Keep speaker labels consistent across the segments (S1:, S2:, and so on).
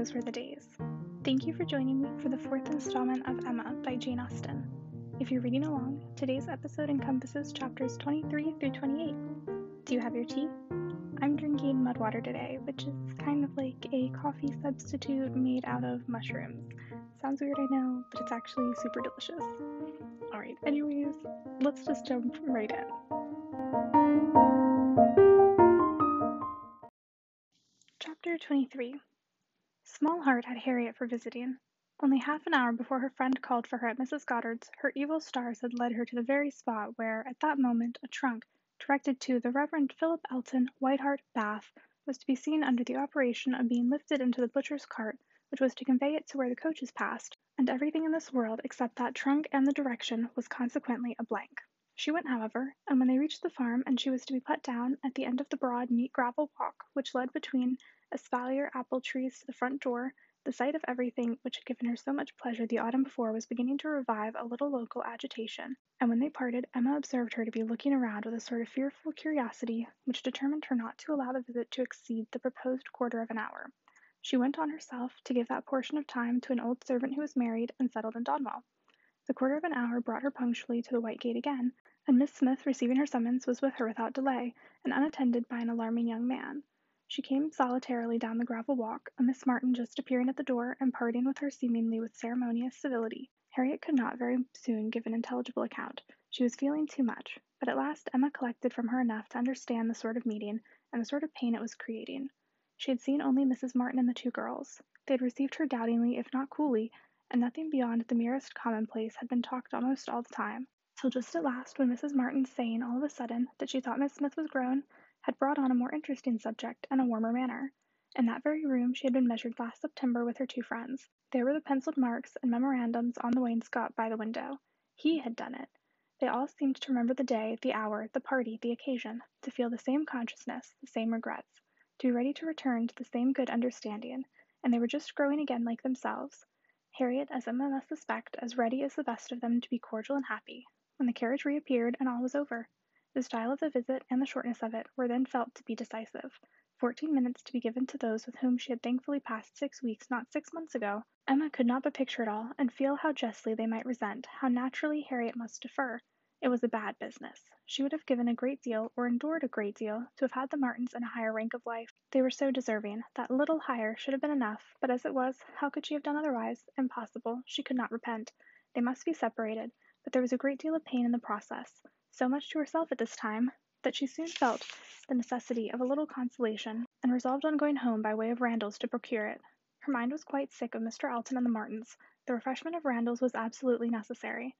S1: Those Were the Days. Thank you for joining me for the fourth installment of Emma by Jane Austen. If you're reading along, today's episode encompasses chapters 23 through 28. Do you have your tea? I'm drinking mud water today, which is kind of like a coffee substitute made out of mushrooms. Sounds weird, I know, but it's actually super delicious. Alright, anyways, let's just jump right in. Chapter 23 Small heart had Harriet for visiting. Only half an hour before her friend called for her at Mrs. Goddard's, her evil stars had led her to the very spot where, at that moment, a trunk, directed to the Reverend Philip Elton, White Hart, Bath, was to be seen under the operation of being lifted into the butcher's cart, which was to convey it to where the coaches passed, and everything in this world except that trunk and the direction was consequently a blank. She went, however, and when they reached the farm and she was to be put down at the end of the broad, neat gravel walk which led between espalier apple trees to the front door, the sight of everything which had given her so much pleasure the autumn before was beginning to revive a little local agitation, and when they parted Emma observed her to be looking around with a sort of fearful curiosity which determined her not to allow the visit to exceed the proposed quarter of an hour. She went on herself to give that portion of time to an old servant who was married and settled in Donwell. The quarter of an hour brought her punctually to the white gate again, and Miss Smith, receiving her summons, was with her without delay, and unattended by an alarming young man. She came solitarily down the gravel walk, a Miss Martin just appearing at the door and parting with her seemingly with ceremonious civility. Harriet could not very soon give an intelligible account. She was feeling too much, but at last Emma collected from her enough to understand the sort of meeting and the sort of pain it was creating. She had seen only Mrs. Martin and the two girls. They had received her doubtingly, if not coolly, and nothing beyond the merest commonplace had been talked almost all the time till just at last when Mrs. Martin, saying all of a sudden that she thought Miss Smith was grown, had brought on a more interesting subject and a warmer manner. In that very room she had been measured last September with her two friends. There were the penciled marks and memorandums on the wainscot by the window. He had done it. They all seemed to remember the day, the hour, the party, the occasion, to feel the same consciousness, the same regrets, to be ready to return to the same good understanding, and they were just growing again like themselves. Harriet, as Emma must suspect, as ready as the best of them to be cordial and happy, when the carriage reappeared and all was over. The style of the visit and the shortness of it were then felt to be decisive. Fourteen minutes to be given to those with whom she had thankfully passed six weeks not six months ago. Emma could not but picture it all, and feel how justly they might resent, how naturally Harriet must defer. It was a bad business. She would have given a great deal, or endured a great deal, to have had the Martins in a higher rank of life. They were so deserving. That little higher should have been enough, but as it was, how could she have done otherwise? Impossible. She could not repent. They must be separated but there was a great deal of pain in the process, so much to herself at this time, that she soon felt the necessity of a little consolation, and resolved on going home by way of Randalls to procure it. Her mind was quite sick of Mr. Elton and the Martins. The refreshment of Randalls was absolutely necessary.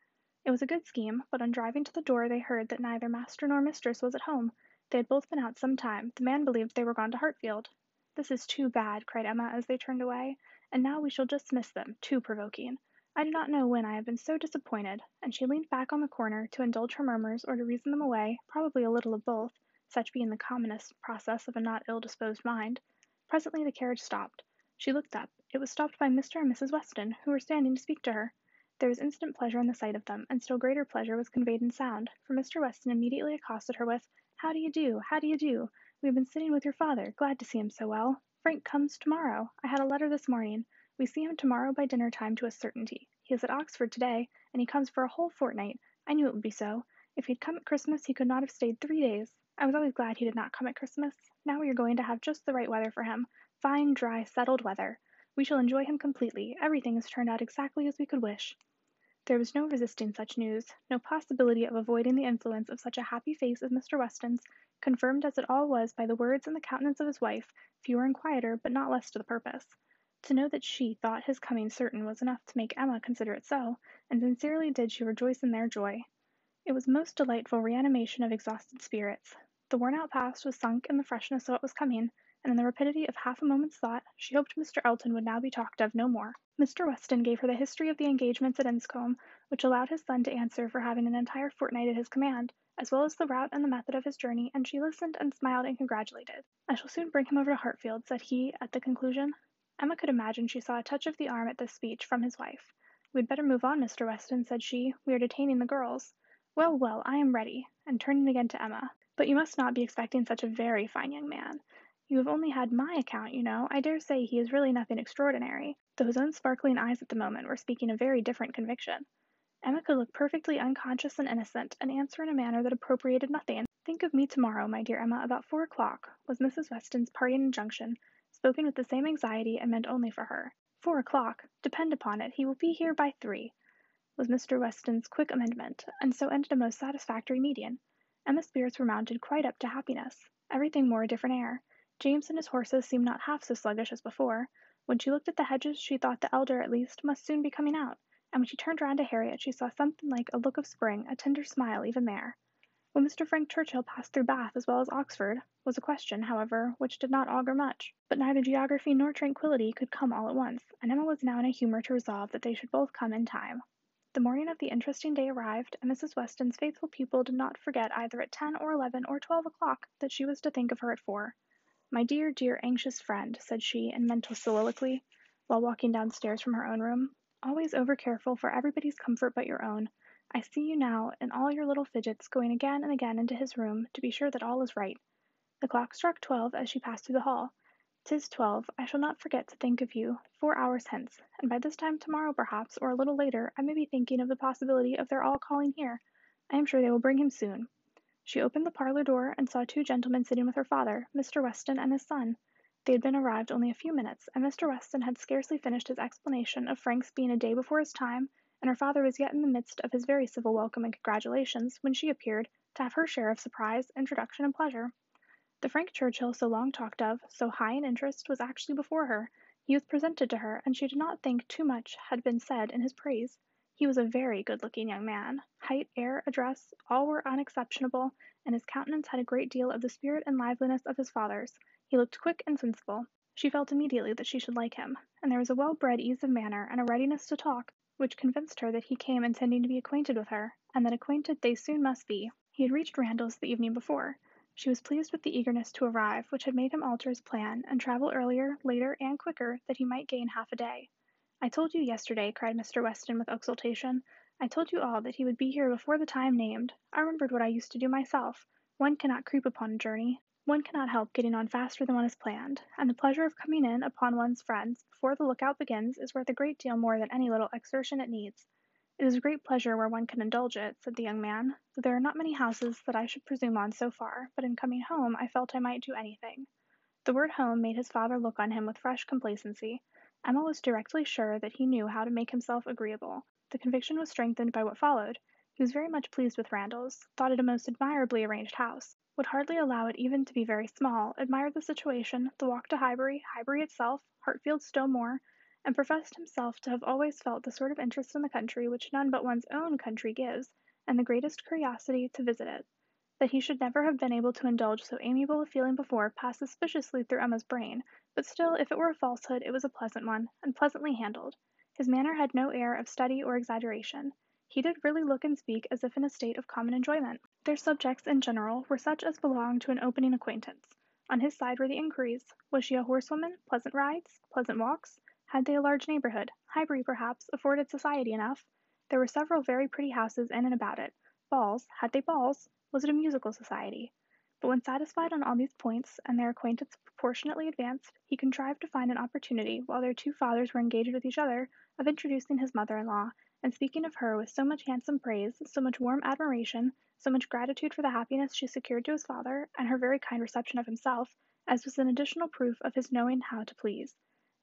S1: It was a good scheme, but on driving to the door they heard that neither master nor mistress was at home. They had both been out some time. The man believed they were gone to Hartfield. This is too bad, cried Emma as they turned away, and now we shall just miss them. Too provoking. I do not know when I have been so disappointed, and she leaned back on the corner to indulge her murmurs or to reason them away, probably a little of both, such being the commonest process of a not ill disposed mind. Presently the carriage stopped. She looked up. It was stopped by Mr. and Mrs. Weston, who were standing to speak to her. There was instant pleasure in the sight of them, and still greater pleasure was conveyed in sound, for Mr. Weston immediately accosted her with, How do you do? How do you do? We have been sitting with your father, glad to see him so well. Frank comes to morrow. I had a letter this morning. We see him tomorrow by dinner time to a certainty. He is at Oxford today, and he comes for a whole fortnight. I knew it would be so. If he had come at Christmas he could not have stayed three days. I was always glad he did not come at Christmas. Now we are going to have just the right weather for him fine, dry, settled weather. We shall enjoy him completely. Everything has turned out exactly as we could wish. There was no resisting such news, no possibility of avoiding the influence of such a happy face as Mr. Weston's, confirmed as it all was by the words and the countenance of his wife, fewer and quieter, but not less to the purpose. To know that she thought his coming certain was enough to make Emma consider it so, and sincerely did she rejoice in their joy. It was most delightful reanimation of exhausted spirits. The worn out past was sunk in the freshness of what was coming, and in the rapidity of half a moment's thought, she hoped Mr. Elton would now be talked of no more. Mr. Weston gave her the history of the engagements at Enscombe, which allowed his son to answer for having an entire fortnight at his command, as well as the route and the method of his journey, and she listened and smiled and congratulated. I shall soon bring him over to Hartfield, said he, at the conclusion. Emma could imagine she saw a touch of the arm at this speech from his wife. We had better move on, Mr. Weston, said she. We are detaining the girls. Well, well, I am ready, and turning again to Emma. But you must not be expecting such a very fine young man. You have only had my account, you know. I dare say he is really nothing extraordinary, though his own sparkling eyes at the moment were speaking a very different conviction. Emma could look perfectly unconscious and innocent, and answer in a manner that appropriated nothing. Think of me tomorrow, my dear Emma, about four o'clock, was Mrs. Weston's parting injunction, spoken with the same anxiety and meant only for her. Four o'clock! Depend upon it, he will be here by three, was Mr. Weston's quick amendment, and so ended a most satisfactory meeting. Emma's spirits were mounted quite up to happiness. Everything wore a different air. James and his horses seemed not half so sluggish as before. When she looked at the hedges, she thought the elder, at least, must soon be coming out, and when she turned round to Harriet, she saw something like a look of spring, a tender smile even there. Will Mr. Frank Churchill pass through Bath as well as Oxford? was a question, however, which did not augur much. But neither geography nor tranquillity could come all at once, and Emma was now in a humour to resolve that they should both come in time. The morning of the interesting day arrived, and Mrs. Weston's faithful pupil did not forget either at ten or eleven or twelve o'clock that she was to think of her at four. My dear, dear, anxious friend, said she, in mental soliloquy, while walking downstairs from her own room, always over careful for everybody's comfort but your own. I see you now, in all your little fidgets, going again and again into his room to be sure that all is right. The clock struck twelve as she passed through the hall. "'Tis twelve. I shall not forget to think of you four hours hence, and by this time tomorrow perhaps, or a little later, I may be thinking of the possibility of their all calling here. I am sure they will bring him soon." She opened the parlor door and saw two gentlemen sitting with her father, Mr. Weston and his son. They had been arrived only a few minutes, and Mr. Weston had scarcely finished his explanation of Frank's being a day before his time and her father was yet in the midst of his very civil welcome and congratulations when she appeared, to have her share of surprise, introduction, and pleasure. The Frank Churchill so long talked of, so high in interest, was actually before her. He was presented to her, and she did not think too much had been said in his praise. He was a very good looking young man. Height, air, address, all were unexceptionable, and his countenance had a great deal of the spirit and liveliness of his father's. He looked quick and sensible. She felt immediately that she should like him, and there was a well bred ease of manner and a readiness to talk which convinced her that he came intending to be acquainted with her, and that acquainted they soon must be. He had reached Randalls the evening before. She was pleased with the eagerness to arrive, which had made him alter his plan, and travel earlier, later, and quicker, that he might gain half a day. I told you yesterday, cried Mr. Weston with exultation. I told you all that he would be here before the time named. I remembered what I used to do myself. One cannot creep upon a journey. One cannot help getting on faster than one has planned, and the pleasure of coming in upon one's friends before the lookout begins is worth a great deal more than any little exertion it needs. It is a great pleasure where one can indulge it, said the young man, though there are not many houses that I should presume on so far, but in coming home I felt I might do anything. The word home made his father look on him with fresh complacency. Emma was directly sure that he knew how to make himself agreeable. The conviction was strengthened by what followed. He was very much pleased with Randalls, thought it a most admirably arranged house would hardly allow it even to be very small, admired the situation, the walk to Highbury, Highbury itself, Hartfield still more, and professed himself to have always felt the sort of interest in the country which none but one's own country gives, and the greatest curiosity to visit it. That he should never have been able to indulge so amiable a feeling before passed suspiciously through Emma's brain, but still, if it were a falsehood, it was a pleasant one, and pleasantly handled. His manner had no air of study or exaggeration. He did really look and speak as if in a state of common enjoyment. Their subjects, in general, were such as belonged to an opening acquaintance. On his side were the inquiries. Was she a horsewoman? Pleasant rides? Pleasant walks? Had they a large neighborhood? Highbury, perhaps, afforded society enough. There were several very pretty houses in and about it. Balls? Had they balls? Was it a musical society? But when satisfied on all these points, and their acquaintance proportionately advanced, he contrived to find an opportunity, while their two fathers were engaged with each other, of introducing his mother in law, and speaking of her with so much handsome praise, so much warm admiration, so much gratitude for the happiness she secured to his father, and her very kind reception of himself, as was an additional proof of his knowing how to please,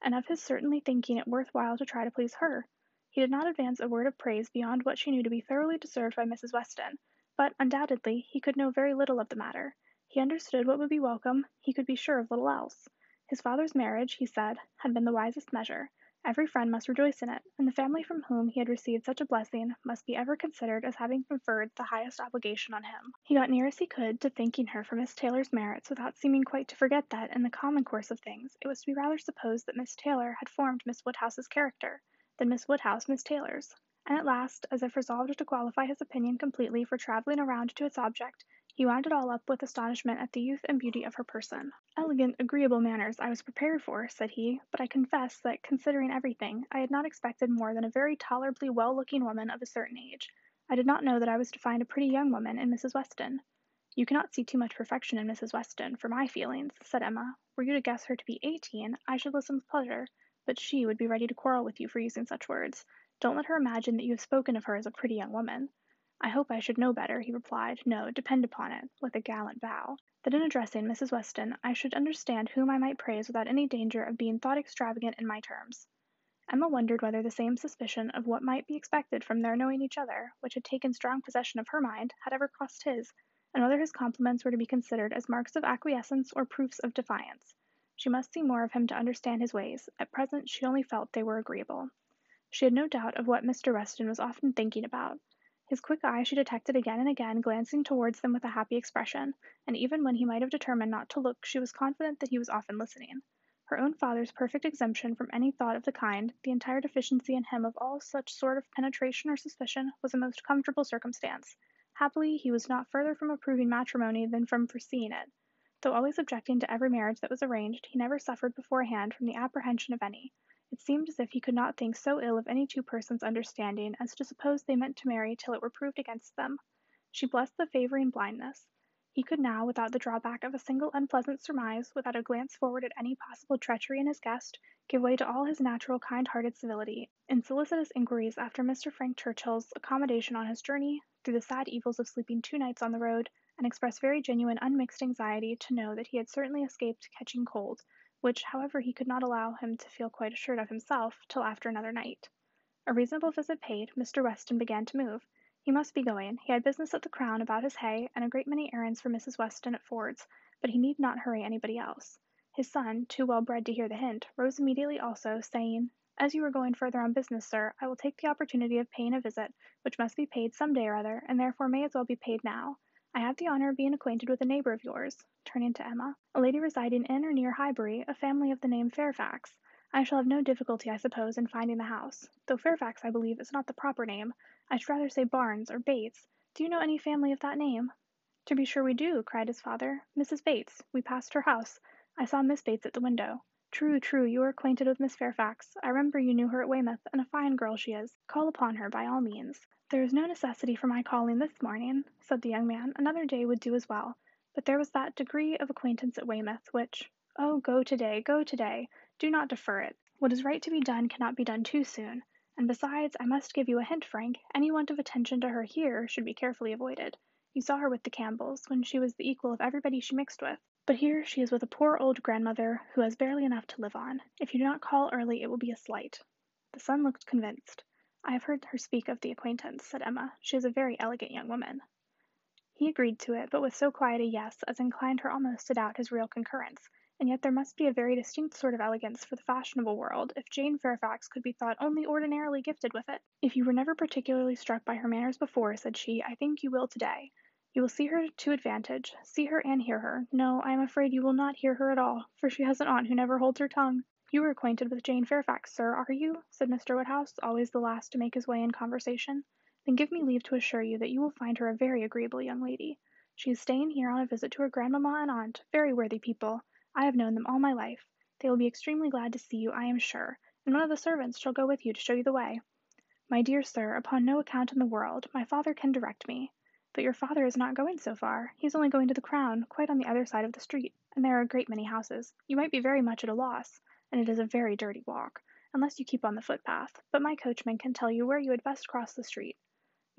S1: and of his certainly thinking it worth while to try to please her. He did not advance a word of praise beyond what she knew to be thoroughly deserved by Mrs. Weston, but, undoubtedly, he could know very little of the matter. He understood what would be welcome, he could be sure of little else. His father's marriage, he said, had been the wisest measure, Every friend must rejoice in it, and the family from whom he had received such a blessing must be ever considered as having conferred the highest obligation on him. He got near as he could to thanking her for Miss Taylor's merits without seeming quite to forget that, in the common course of things, it was to be rather supposed that Miss Taylor had formed Miss Woodhouse's character, than Miss Woodhouse Miss Taylor's. And at last, as if resolved to qualify his opinion completely for travelling around to its object, he wound it all up with astonishment at the youth and beauty of her person. "Elegant, agreeable manners I was prepared for," said he, "but I confess that, considering everything, I had not expected more than a very tolerably well looking woman of a certain age. I did not know that I was to find a pretty young woman in Mrs. Weston." You cannot see too much perfection in Mrs. Weston, for my feelings, said Emma. Were you to guess her to be eighteen, I should listen with pleasure, but she would be ready to quarrel with you for using such words. Don't let her imagine that you have spoken of her as a pretty young woman. I hope I should know better, he replied. No, depend upon it, with a gallant bow, that in addressing Mrs. Weston I should understand whom I might praise without any danger of being thought extravagant in my terms. Emma wondered whether the same suspicion of what might be expected from their knowing each other, which had taken strong possession of her mind, had ever crossed his, and whether his compliments were to be considered as marks of acquiescence or proofs of defiance. She must see more of him to understand his ways; at present she only felt they were agreeable. She had no doubt of what Mr. Weston was often thinking about. His quick eye she detected again and again glancing towards them with a happy expression, and even when he might have determined not to look she was confident that he was often listening. Her own father's perfect exemption from any thought of the kind, the entire deficiency in him of all such sort of penetration or suspicion, was a most comfortable circumstance. Happily he was not further from approving matrimony than from foreseeing it. Though always objecting to every marriage that was arranged, he never suffered beforehand from the apprehension of any. It seemed as if he could not think so ill of any two persons' understanding as to suppose they meant to marry till it were proved against them. She blessed the favouring blindness. He could now, without the drawback of a single unpleasant surmise, without a glance forward at any possible treachery in his guest, give way to all his natural kind hearted civility, in solicitous inquiries after Mr. Frank Churchill's accommodation on his journey, through the sad evils of sleeping two nights on the road, and express very genuine unmixed anxiety to know that he had certainly escaped catching cold, which, however, he could not allow him to feel quite assured of himself till after another night. A reasonable visit paid, Mr. Weston began to move. He must be going. He had business at the Crown about his hay, and a great many errands for Mrs. Weston at Ford's, but he need not hurry anybody else. His son, too well bred to hear the hint, rose immediately also, saying, As you are going further on business, sir, I will take the opportunity of paying a visit, which must be paid some day or other, and therefore may as well be paid now. I have the honour of being acquainted with a neighbour of yours, turning to Emma, a lady residing in or near Highbury, a family of the name Fairfax. I shall have no difficulty, I suppose, in finding the house, though Fairfax, I believe, is not the proper name. I should rather say Barnes or Bates. Do you know any family of that name?" "To be sure we do," cried his father. "Mrs. Bates. We passed her house. I saw Miss Bates at the window. True, true, you are acquainted with Miss Fairfax. I remember you knew her at Weymouth, and a fine girl she is. Call upon her, by all means." "There is no necessity for my calling this morning," said the young man. "Another day would do as well. But there was that degree of acquaintance at Weymouth which oh, go to day, go to day. Do not defer it. What is right to be done cannot be done too soon. And besides, I must give you a hint, Frank, any want of attention to her here should be carefully avoided. You saw her with the Campbells, when she was the equal of everybody she mixed with. But here she is with a poor old grandmother who has barely enough to live on. If you do not call early it will be a slight." The son looked convinced. "I have heard her speak of the acquaintance," said Emma. "She is a very elegant young woman." He agreed to it, but with so quiet a yes as inclined her almost to doubt his real concurrence. And yet there must be a very distinct sort of elegance for the fashionable world if Jane Fairfax could be thought only ordinarily gifted with it. "If you were never particularly struck by her manners before," said she, "I think you will to day. You will see her to advantage see her and hear her. No, I am afraid you will not hear her at all, for she has an aunt who never holds her tongue." "You are acquainted with Jane Fairfax, sir, are you?" said Mr. Woodhouse, always the last to make his way in conversation. "Then give me leave to assure you that you will find her a very agreeable young lady. She is staying here on a visit to her grandmamma and aunt, very worthy people. I have known them all my life. They will be extremely glad to see you, I am sure, and one of the servants shall go with you to show you the way." "My dear sir, upon no account in the world. My father can direct me." "But your father is not going so far. He is only going to the Crown, quite on the other side of the street, and there are a great many houses. You might be very much at a loss, and it is a very dirty walk, unless you keep on the footpath, but my coachman can tell you where you had best cross the street.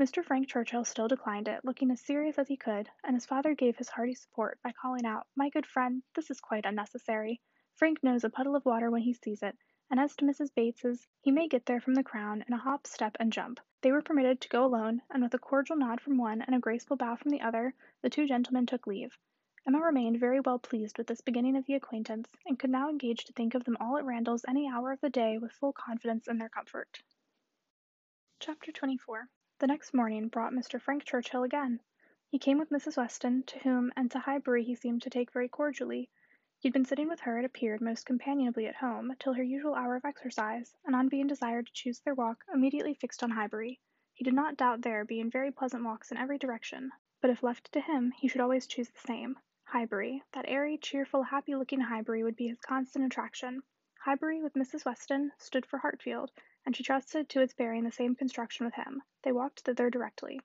S1: Mr. Frank Churchill still declined it, looking as serious as he could, and his father gave his hearty support by calling out, "My good friend, this is quite unnecessary. Frank knows a puddle of water when he sees it, and as to Mrs. Bates's, he may get there from the Crown in a hop, step, and jump." They were permitted to go alone, and with a cordial nod from one and a graceful bow from the other, the two gentlemen took leave. Emma remained very well pleased with this beginning of the acquaintance, and could now engage to think of them all at Randalls any hour of the day with full confidence in their comfort. Chapter 24 the next morning brought Mr. Frank Churchill again. He came with Mrs. Weston, to whom and to Highbury he seemed to take very cordially. He had been sitting with her, it appeared, most companionably at home, till her usual hour of exercise, and on being desired to choose their walk, immediately fixed on Highbury. He did not doubt there being very pleasant walks in every direction, but if left to him, he should always choose the same. Highbury, that airy, cheerful, happy looking Highbury would be his constant attraction. Highbury, with Mrs. Weston, stood for Hartfield, and she trusted to its bearing the same construction with him. They walked thither directly.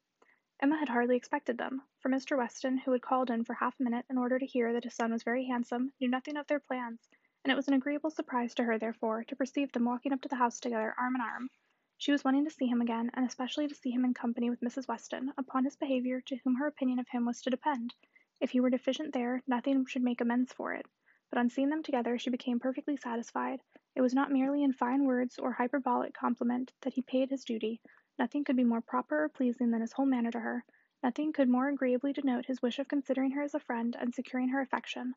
S1: Emma had hardly expected them, for Mr. Weston, who had called in for half a minute in order to hear that his son was very handsome, knew nothing of their plans, and it was an agreeable surprise to her, therefore, to perceive them walking up to the house together, arm in arm. She was wanting to see him again, and especially to see him in company with Mrs. Weston, upon his behaviour to whom her opinion of him was to depend. If he were deficient there, nothing should make amends for it. But on seeing them together she became perfectly satisfied. It was not merely in fine words or hyperbolic compliment that he paid his duty, Nothing could be more proper or pleasing than his whole manner to her; nothing could more agreeably denote his wish of considering her as a friend and securing her affection;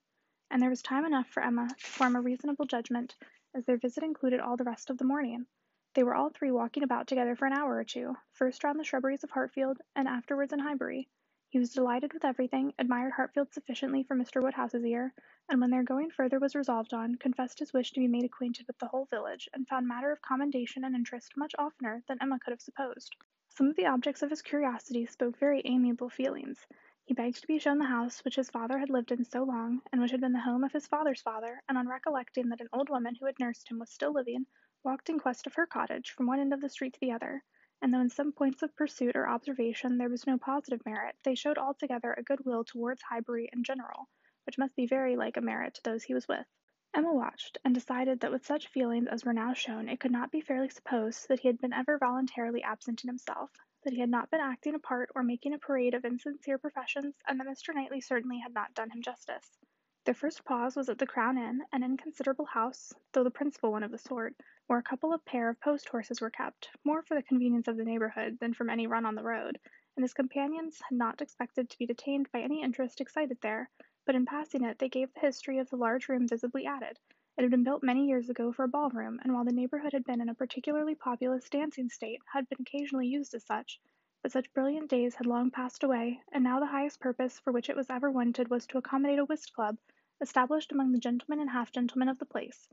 S1: and there was time enough for Emma to form a reasonable judgment, as their visit included all the rest of the morning. They were all three walking about together for an hour or two, first round the shrubberies of Hartfield, and afterwards in Highbury. He was delighted with everything, admired Hartfield sufficiently for Mr. Woodhouse's ear, and when their going further was resolved on, confessed his wish to be made acquainted with the whole village, and found matter of commendation and interest much oftener than Emma could have supposed. Some of the objects of his curiosity spoke very amiable feelings. He begged to be shown the house which his father had lived in so long, and which had been the home of his father's father, and on recollecting that an old woman who had nursed him was still living, walked in quest of her cottage from one end of the street to the other and though in some points of pursuit or observation there was no positive merit, they showed altogether a good will towards Highbury in general, which must be very like a merit to those he was with. Emma watched, and decided that with such feelings as were now shown it could not be fairly supposed that he had been ever voluntarily absent in himself, that he had not been acting a part or making a parade of insincere professions, and that Mr. Knightley certainly had not done him justice. Their first pause was at the Crown Inn, an inconsiderable house, though the principal one of the sort, where a couple of pair of post horses were kept, more for the convenience of the neighbourhood than from any run on the road, and his companions had not expected to be detained by any interest excited there, but in passing it they gave the history of the large room visibly added. It had been built many years ago for a ballroom, and while the neighbourhood had been in a particularly populous dancing state, had been occasionally used as such, but such brilliant days had long passed away, and now the highest purpose for which it was ever wanted was to accommodate a whist club, established among the gentlemen and half gentlemen of the place.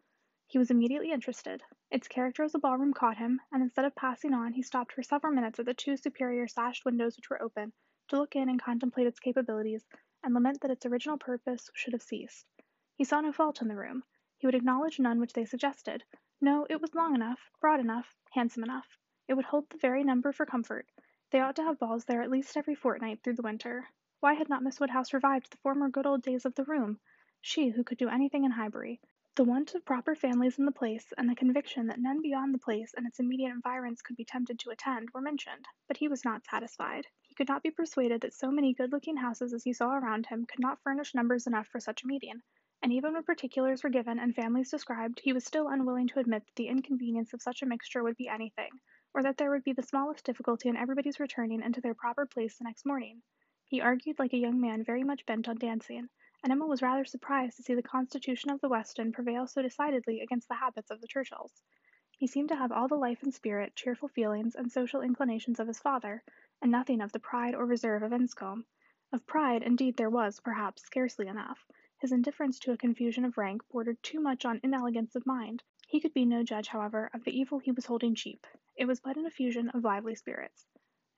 S1: He was immediately interested. Its character as a ballroom caught him, and instead of passing on he stopped for several minutes at the two superior sashed windows which were open, to look in and contemplate its capabilities, and lament that its original purpose should have ceased. He saw no fault in the room. He would acknowledge none which they suggested. No, it was long enough, broad enough, handsome enough. It would hold the very number for comfort. They ought to have balls there at least every fortnight through the winter. Why had not Miss Woodhouse revived the former good old days of the room? She who could do anything in Highbury. The want of proper families in the place, and the conviction that none beyond the place and its immediate environs could be tempted to attend, were mentioned, but he was not satisfied. He could not be persuaded that so many good looking houses as he saw around him could not furnish numbers enough for such a meeting, and even when particulars were given and families described, he was still unwilling to admit that the inconvenience of such a mixture would be anything, or that there would be the smallest difficulty in everybody's returning into their proper place the next morning. He argued like a young man very much bent on dancing and Emma was rather surprised to see the constitution of the Weston prevail so decidedly against the habits of the Churchills. He seemed to have all the life and spirit, cheerful feelings, and social inclinations of his father, and nothing of the pride or reserve of Enscombe. Of pride, indeed, there was, perhaps, scarcely enough. His indifference to a confusion of rank bordered too much on inelegance of mind. He could be no judge, however, of the evil he was holding cheap. It was but an effusion of lively spirits.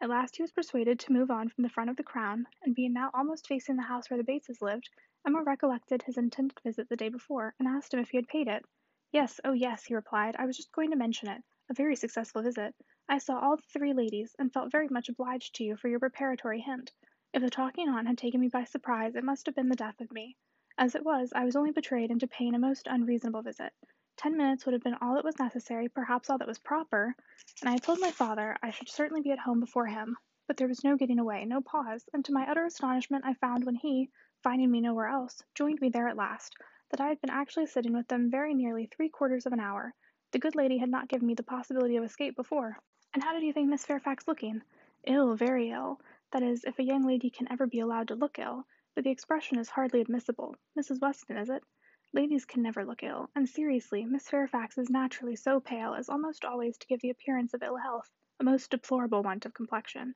S1: At last he was persuaded to move on from the front of the Crown, and being now almost facing the house where the Bateses lived, Emma recollected his intended visit the day before, and asked him if he had paid it. Yes, oh yes, he replied. I was just going to mention it. A very successful visit. I saw all the three ladies, and felt very much obliged to you for your preparatory hint. If the talking on had taken me by surprise, it must have been the death of me. As it was, I was only betrayed into paying a most unreasonable visit. Ten minutes would have been all that was necessary, perhaps all that was proper, and I had told my father I should certainly be at home before him. But there was no getting away, no pause, and to my utter astonishment I found when he, finding me nowhere else, joined me there at last, that I had been actually sitting with them very nearly three quarters of an hour. The good lady had not given me the possibility of escape before. And how did you think Miss Fairfax looking? Ill, very ill. That is, if a young lady can ever be allowed to look ill, but the expression is hardly admissible. Mrs. Weston, is it? Ladies can never look ill, and seriously, Miss Fairfax is naturally so pale as almost always to give the appearance of ill health, a most deplorable want of complexion.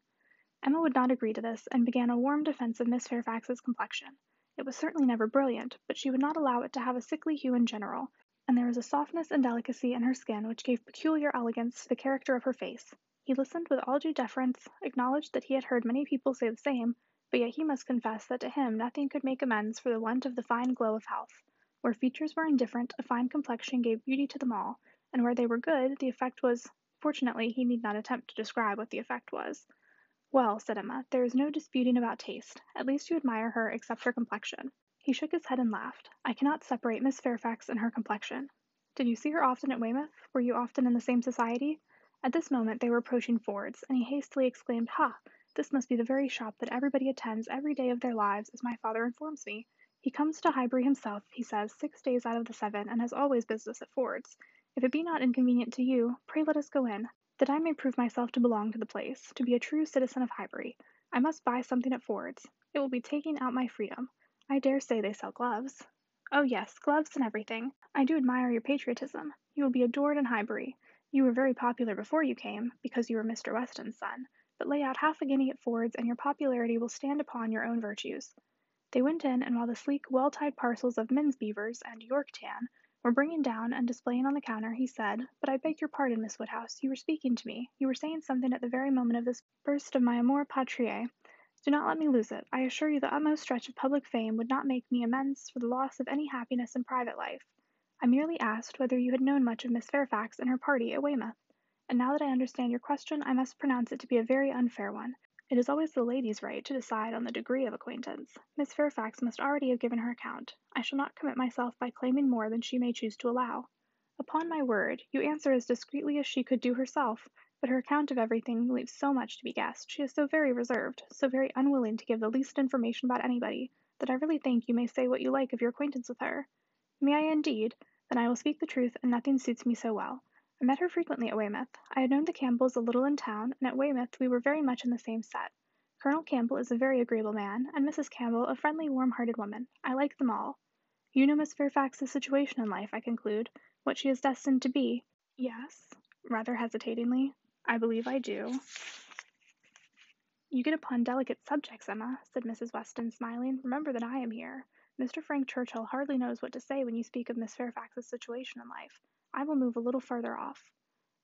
S1: Emma would not agree to this, and began a warm defence of Miss Fairfax's complexion. It was certainly never brilliant, but she would not allow it to have a sickly hue in general, and there was a softness and delicacy in her skin which gave peculiar elegance to the character of her face. He listened with all due deference, acknowledged that he had heard many people say the same, but yet he must confess that to him nothing could make amends for the want of the fine glow of health. Where features were indifferent, a fine complexion gave beauty to them all, and where they were good, the effect was fortunately he need not attempt to describe what the effect was. Well, said Emma, there is no disputing about taste. At least you admire her, except her complexion. He shook his head and laughed. I cannot separate Miss Fairfax and her complexion. Did you see her often at Weymouth? Were you often in the same society? At this moment they were approaching Ford's, and he hastily exclaimed, Ha! This must be the very shop that everybody attends every day of their lives, as my father informs me. He comes to Highbury himself, he says, six days out of the seven, and has always business at Ford's. If it be not inconvenient to you, pray let us go in, that I may prove myself to belong to the place, to be a true citizen of Highbury. I must buy something at Ford's. It will be taking out my freedom. I dare say they sell gloves. Oh yes, gloves and everything. I do admire your patriotism. You will be adored in Highbury. You were very popular before you came, because you were Mr. Weston's son, but lay out half a guinea at Ford's and your popularity will stand upon your own virtues. They went in, and while the sleek, well tied parcels of Men's beavers and York tan were bringing down and displaying on the counter, he said, But I beg your pardon, Miss Woodhouse, you were speaking to me. You were saying something at the very moment of this burst of my amour patriae. Do not let me lose it. I assure you the utmost stretch of public fame would not make me amends for the loss of any happiness in private life. I merely asked whether you had known much of Miss Fairfax and her party at Weymouth. And now that I understand your question, I must pronounce it to be a very unfair one. It is always the lady's right to decide on the degree of acquaintance. Miss Fairfax must already have given her account. I shall not commit myself by claiming more than she may choose to allow. Upon my word, you answer as discreetly as she could do herself, but her account of everything leaves so much to be guessed. She is so very reserved, so very unwilling to give the least information about anybody, that I really think you may say what you like of your acquaintance with her. May I indeed? Then I will speak the truth, and nothing suits me so well. I met her frequently at Weymouth. I had known the Campbells a little in town, and at Weymouth we were very much in the same set. Colonel Campbell is a very agreeable man, and Mrs. Campbell a friendly, warm hearted woman. I like them all. You know Miss Fairfax's situation in life, I conclude, what she is destined to be. Yes, rather hesitatingly. I believe I do. You get upon delicate subjects, Emma, said Mrs. Weston, smiling. Remember that I am here. Mr. Frank Churchill hardly knows what to say when you speak of Miss Fairfax's situation in life. I will move a little further off.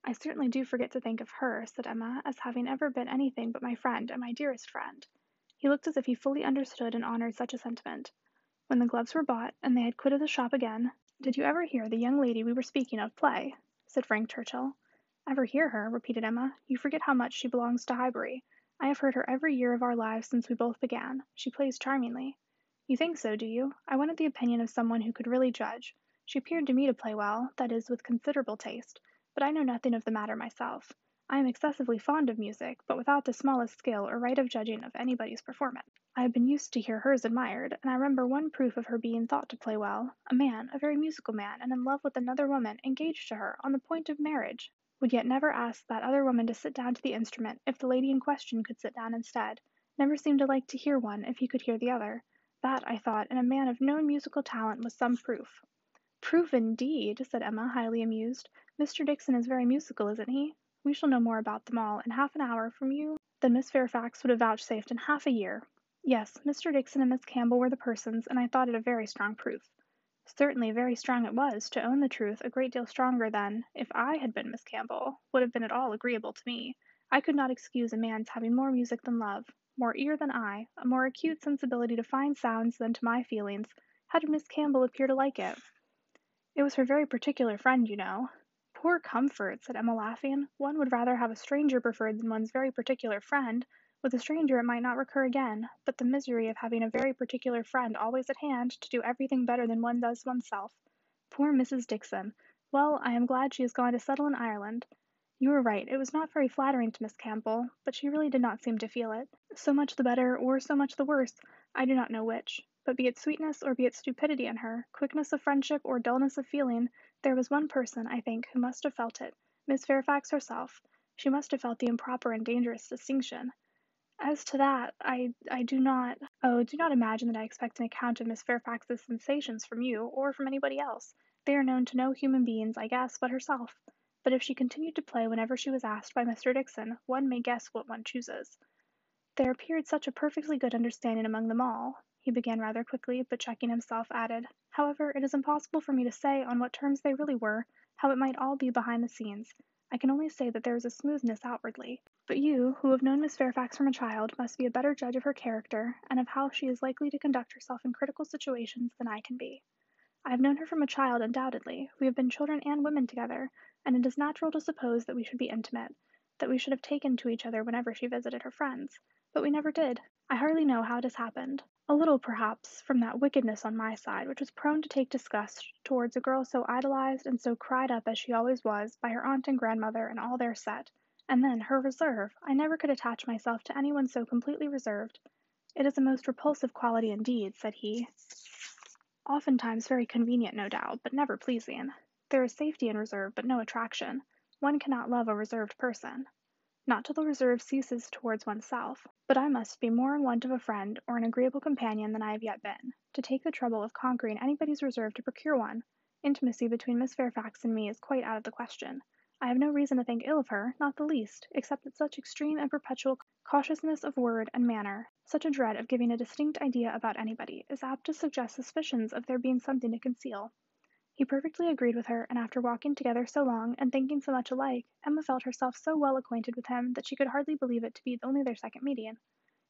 S1: I certainly do forget to think of her, said Emma, as having ever been anything but my friend and my dearest friend. He looked as if he fully understood and honored such a sentiment. When the gloves were bought, and they had quitted the shop again, did you ever hear the young lady we were speaking of play? said Frank Churchill. Ever hear her? repeated Emma. You forget how much she belongs to Highbury. I have heard her every year of our lives since we both began. She plays charmingly. You think so, do you? I wanted the opinion of someone who could really judge. She appeared to me to play well, that is, with considerable taste, but I know nothing of the matter myself. I am excessively fond of music, but without the smallest skill or right of judging of anybody's performance. I have been used to hear hers admired, and I remember one proof of her being thought to play well. A man, a very musical man, and in love with another woman, engaged to her, on the point of marriage, would yet never ask that other woman to sit down to the instrument if the lady in question could sit down instead, never seemed to like to hear one if he could hear the other. That, I thought, in a man of known musical talent was some proof. Proof indeed, said Emma, highly amused. Mr. Dixon is very musical, isn't he? We shall know more about them all in half an hour from you than Miss Fairfax would have vouchsafed in half a year. Yes, Mr. Dixon and Miss Campbell were the persons, and I thought it a very strong proof. Certainly very strong it was, to own the truth, a great deal stronger than, if I had been Miss Campbell, would have been at all agreeable to me. I could not excuse a man's having more music than love, more ear than eye, a more acute sensibility to fine sounds than to my feelings. How did Miss Campbell appear to like it? It was her very particular friend, you know. Poor comfort, said Emma, laughing. One would rather have a stranger preferred than one's very particular friend. With a stranger it might not recur again, but the misery of having a very particular friend always at hand to do everything better than one does oneself. Poor Mrs. Dixon. Well, I am glad she has gone to settle in Ireland. You were right, it was not very flattering to Miss Campbell, but she really did not seem to feel it. So much the better, or so much the worse, I do not know which. But be it sweetness or be it stupidity in her, quickness of friendship or dullness of feeling, there was one person, I think, who must have felt it Miss Fairfax herself. She must have felt the improper and dangerous distinction. As to that, I I do not oh, do not imagine that I expect an account of Miss Fairfax's sensations from you, or from anybody else. They are known to no human beings, I guess, but herself. But if she continued to play whenever she was asked by Mr. Dixon, one may guess what one chooses. There appeared such a perfectly good understanding among them all he began rather quickly, but checking himself, added, However, it is impossible for me to say on what terms they really were, how it might all be behind the scenes. I can only say that there is a smoothness outwardly. But you, who have known Miss Fairfax from a child, must be a better judge of her character, and of how she is likely to conduct herself in critical situations than I can be. I have known her from a child, undoubtedly. We have been children and women together, and it is natural to suppose that we should be intimate. that we should have taken to each other whenever she visited her friends. But we never did. I hardly know how it has happened. A little, perhaps, from that wickedness on my side, which was prone to take disgust towards a girl so idolized and so cried up as she always was by her aunt and grandmother and all their set. And then, her reserve! I never could attach myself to any one so completely reserved. It is a most repulsive quality indeed, said he. Oftentimes very convenient, no doubt, but never pleasing. There is safety in reserve, but no attraction. One cannot love a reserved person. Not till the reserve ceases towards oneself. But I must be more in want of a friend or an agreeable companion than I have yet been, to take the trouble of conquering anybody's reserve to procure one. Intimacy between Miss Fairfax and me is quite out of the question. I have no reason to think ill of her, not the least, except that such extreme and perpetual cautiousness of word and manner, such a dread of giving a distinct idea about anybody, is apt to suggest suspicions of there being something to conceal. He perfectly agreed with her, and after walking together so long, and thinking so much alike, Emma felt herself so well acquainted with him that she could hardly believe it to be only their second meeting.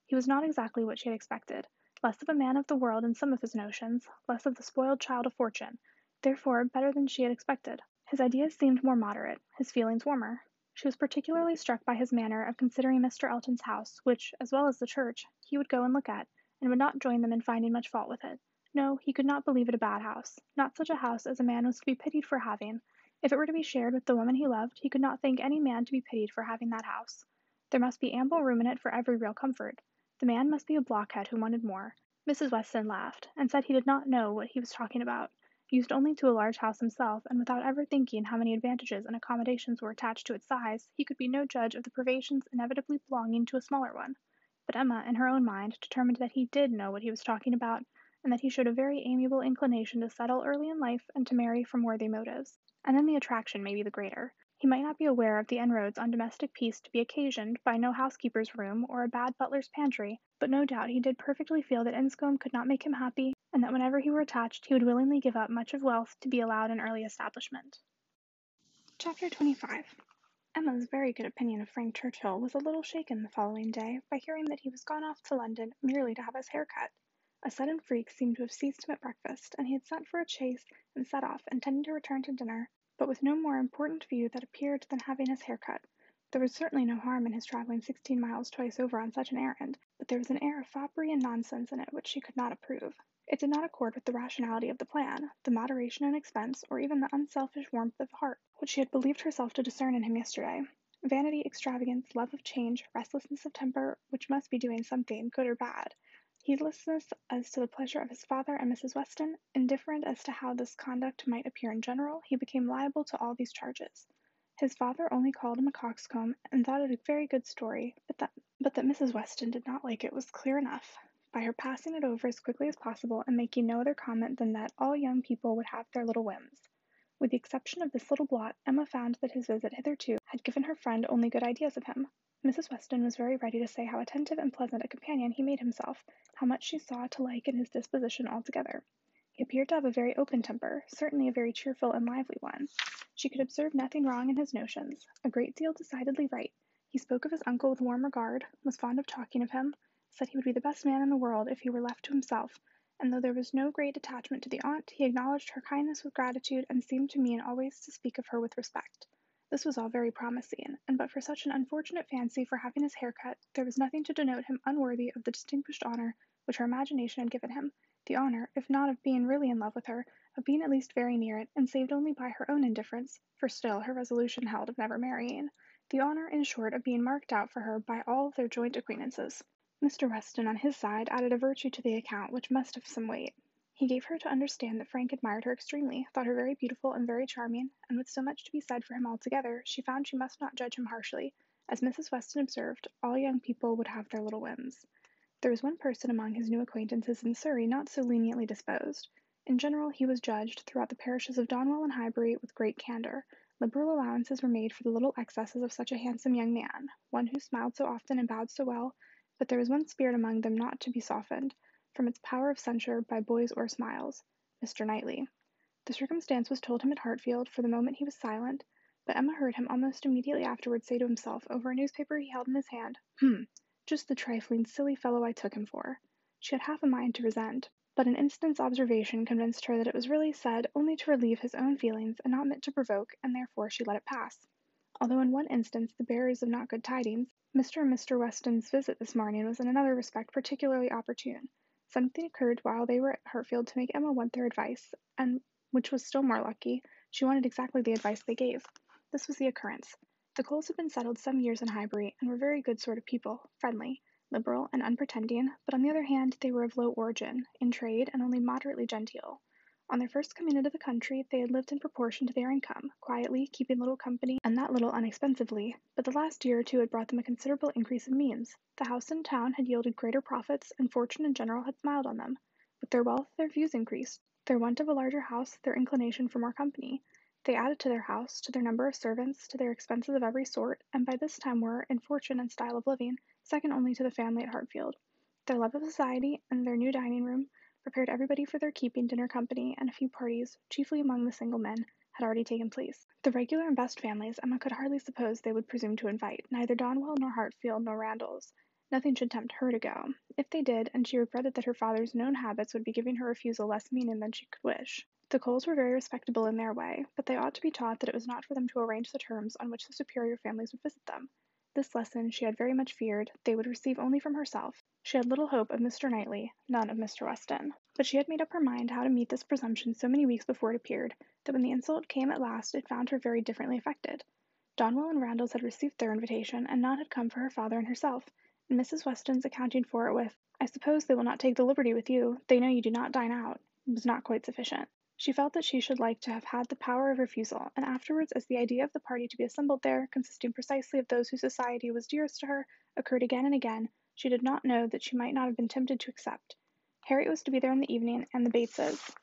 S1: He was not exactly what she had expected, less of a man of the world in some of his notions, less of the spoiled child of fortune, therefore better than she had expected. His ideas seemed more moderate, his feelings warmer. She was particularly struck by his manner of considering Mr. Elton's house, which, as well as the church, he would go and look at, and would not join them in finding much fault with it. No, he could not believe it a bad house, not such a house as a man was to be pitied for having. If it were to be shared with the woman he loved, he could not think any man to be pitied for having that house. There must be ample room in it for every real comfort. The man must be a blockhead who wanted more. Mrs. Weston laughed, and said he did not know what he was talking about. Used only to a large house himself, and without ever thinking how many advantages and accommodations were attached to its size, he could be no judge of the privations inevitably belonging to a smaller one. But Emma, in her own mind, determined that he did know what he was talking about, and that he showed a very amiable inclination to settle early in life and to marry from worthy motives. And then the attraction may be the greater. He might not be aware of the inroads on domestic peace to be occasioned by no housekeeper's room or a bad butler's pantry, but no doubt he did perfectly feel that Enscombe could not make him happy, and that whenever he were attached he would willingly give up much of wealth to be allowed an early establishment. Chapter 25 Emma's very good opinion of Frank Churchill was a little shaken the following day by hearing that he was gone off to London merely to have his hair cut. A sudden freak seemed to have seized him at breakfast, and he had sent for a chaise and set off, intending to return to dinner, but with no more important view that appeared than having his hair cut. There was certainly no harm in his travelling sixteen miles twice over on such an errand, but there was an air of foppery and nonsense in it which she could not approve. It did not accord with the rationality of the plan, the moderation in expense, or even the unselfish warmth of heart which she had believed herself to discern in him yesterday. Vanity, extravagance, love of change, restlessness of temper, which must be doing something, good or bad, Heedlessness as to the pleasure of his father and Mrs. Weston, indifferent as to how this conduct might appear in general, he became liable to all these charges. His father only called him a coxcomb, and thought it a very good story, but that, but that Mrs. Weston did not like it was clear enough, by her passing it over as quickly as possible and making no other comment than that all young people would have their little whims. With the exception of this little blot, Emma found that his visit hitherto had given her friend only good ideas of him. Mrs. Weston was very ready to say how attentive and pleasant a companion he made himself, how much she saw to like in his disposition altogether. He appeared to have a very open temper, certainly a very cheerful and lively one. She could observe nothing wrong in his notions, a great deal decidedly right. He spoke of his uncle with warm regard, was fond of talking of him, said he would be the best man in the world if he were left to himself, and though there was no great attachment to the aunt, he acknowledged her kindness with gratitude and seemed to mean always to speak of her with respect. This was all very promising, and but for such an unfortunate fancy for having his hair cut, there was nothing to denote him unworthy of the distinguished honour which her imagination had given him, the honour, if not of being really in love with her, of being at least very near it, and saved only by her own indifference, for still her resolution held of never marrying, the honour, in short, of being marked out for her by all their joint acquaintances. Mr. Weston, on his side, added a virtue to the account which must have some weight. He gave her to understand that Frank admired her extremely, thought her very beautiful and very charming, and with so much to be said for him altogether, she found she must not judge him harshly. As Mrs. Weston observed, all young people would have their little whims. There was one person among his new acquaintances in Surrey not so leniently disposed. In general, he was judged, throughout the parishes of Donwell and Highbury, with great candour. Liberal allowances were made for the little excesses of such a handsome young man, one who smiled so often and bowed so well, but there was one spirit among them not to be softened from its power of censure by boys or smiles, Mr. Knightley. The circumstance was told him at Hartfield, for the moment he was silent, but Emma heard him almost immediately afterwards say to himself, over a newspaper he held in his hand, "H'm! just the trifling, silly fellow I took him for." She had half a mind to resent, but an instant's observation convinced her that it was really said only to relieve his own feelings and not meant to provoke, and therefore she let it pass. although in one instance the bearers of not good tidings, Mr. and Mr. Weston's visit this morning was in another respect particularly opportune. Something occurred while they were at Hartfield to make Emma want their advice, and, which was still more lucky, she wanted exactly the advice they gave. This was the occurrence. The Coles had been settled some years in Highbury, and were very good sort of people, friendly, liberal, and unpretending, but on the other hand they were of low origin, in trade, and only moderately genteel. On their first coming into the country they had lived in proportion to their income, quietly, keeping little company, and that little unexpensively, but the last year or two had brought them a considerable increase of means. The house in town had yielded greater profits, and fortune in general had smiled on them. With their wealth their views increased, their want of a larger house, their inclination for more company. They added to their house, to their number of servants, to their expenses of every sort, and by this time were, in fortune and style of living, second only to the family at Hartfield. Their love of society, and their new dining room, prepared everybody for their keeping dinner company, and a few parties, chiefly among the single men, had already taken place. The regular and best families Emma could hardly suppose they would presume to invite, neither Donwell nor Hartfield nor Randalls. Nothing should tempt her to go. If they did, and she regretted that her father's known habits would be giving her refusal less meaning than she could wish. The Coles were very respectable in their way, but they ought to be taught that it was not for them to arrange the terms on which the superior families would visit them. This lesson, she had very much feared, they would receive only from herself. She had little hope of Mr. Knightley, none of Mr. Weston. But she had made up her mind how to meet this presumption so many weeks before it appeared, that when the insult came at last it found her very differently affected. Donwell and Randalls had received their invitation, and none had come for her father and herself, and Mrs. Weston's accounting for it with, "I suppose they will not take the liberty with you; they know you do not dine out," was not quite sufficient. She felt that she should like to have had the power of refusal, and afterwards as the idea of the party to be assembled there, consisting precisely of those whose society was dearest to her, occurred again and again, she did not know that she might not have been tempted to accept. Harriet was to be there in the evening, and the Bateses.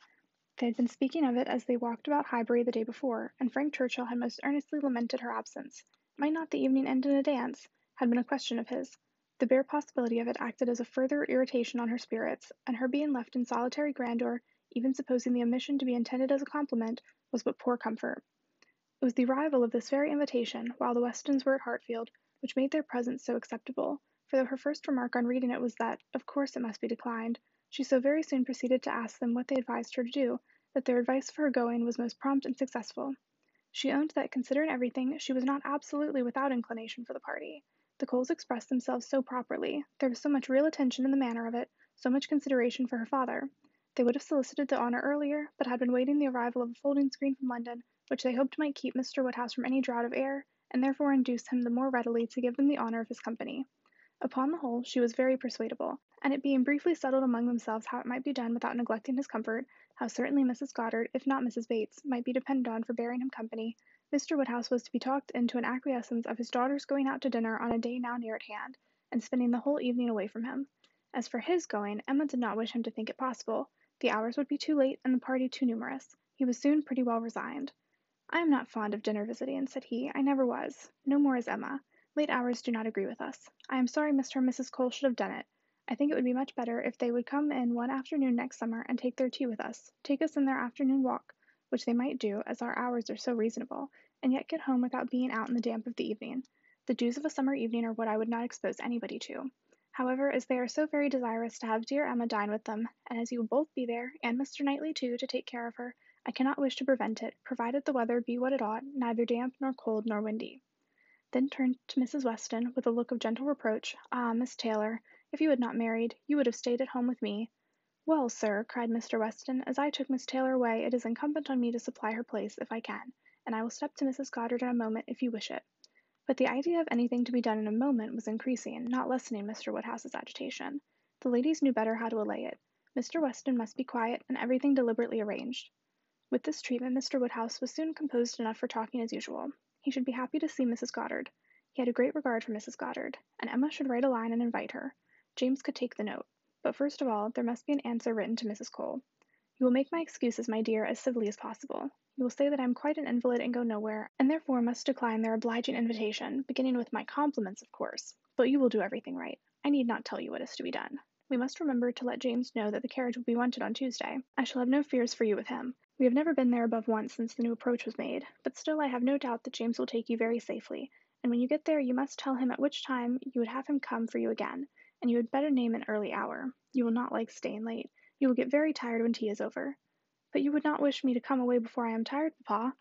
S1: They had been speaking of it as they walked about Highbury the day before, and Frank Churchill had most earnestly lamented her absence. Might not the evening end in a dance? had been a question of his. The bare possibility of it acted as a further irritation on her spirits, and her being left in solitary grandeur even supposing the omission to be intended as a compliment, was but poor comfort. It was the arrival of this very invitation, while the Westons were at Hartfield, which made their presence so acceptable, for though her first remark on reading it was that, of course, it must be declined, she so very soon proceeded to ask them what they advised her to do, that their advice for her going was most prompt and successful. She owned that, considering everything, she was not absolutely without inclination for the party. The Coles expressed themselves so properly, there was so much real attention in the manner of it, so much consideration for her father, they would have solicited the honour earlier, but had been waiting the arrival of a folding screen from London, which they hoped might keep Mr. Woodhouse from any draught of air, and therefore induce him the more readily to give them the honour of his company. Upon the whole, she was very persuadable, and it being briefly settled among themselves how it might be done without neglecting his comfort, how certainly Mrs. Goddard, if not Mrs. Bates, might be depended on for bearing him company, Mr. Woodhouse was to be talked into an acquiescence of his daughter's going out to dinner on a day now near at hand, and spending the whole evening away from him. As for his going, Emma did not wish him to think it possible, the hours would be too late and the party too numerous. He was soon pretty well resigned. I am not fond of dinner visiting, said he. I never was. No more is Emma. Late hours do not agree with us. I am sorry Mr. and Mrs. Cole should have done it. I think it would be much better if they would come in one afternoon next summer and take their tea with us, take us in their afternoon walk, which they might do, as our hours are so reasonable, and yet get home without being out in the damp of the evening. The dews of a summer evening are what I would not expose anybody to. However, as they are so very desirous to have dear Emma dine with them, and as you will both be there, and Mr. Knightley too, to take care of her, I cannot wish to prevent it, provided the weather be what it ought, neither damp, nor cold, nor windy. Then turned to Mrs. Weston, with a look of gentle reproach. Ah, Miss Taylor, if you had not married, you would have stayed at home with me. Well, sir, cried Mr. Weston, as I took Miss Taylor away, it is incumbent on me to supply her place, if I can, and I will step to Mrs. Goddard in a moment, if you wish it. But the idea of anything to be done in a moment was increasing, not lessening Mr. Woodhouse's agitation. The ladies knew better how to allay it. Mr. Weston must be quiet, and everything deliberately arranged. With this treatment Mr. Woodhouse was soon composed enough for talking as usual. He should be happy to see Mrs. Goddard. He had a great regard for Mrs. Goddard, and Emma should write a line and invite her. James could take the note. But first of all, there must be an answer written to Mrs. Cole. You will make my excuses, my dear, as civilly as possible. You will say that I am quite an invalid and go nowhere, and therefore must decline their obliging invitation, beginning with my compliments, of course. But you will do everything right. I need not tell you what is to be done. We must remember to let James know that the carriage will be wanted on Tuesday. I shall have no fears for you with him. We have never been there above once since the new approach was made, but still I have no doubt that James will take you very safely, and when you get there you must tell him at which time you would have him come for you again, and you had better name an early hour. You will not like staying late. You will get very tired when tea is over. But you would not wish me to come away before I am tired, papa?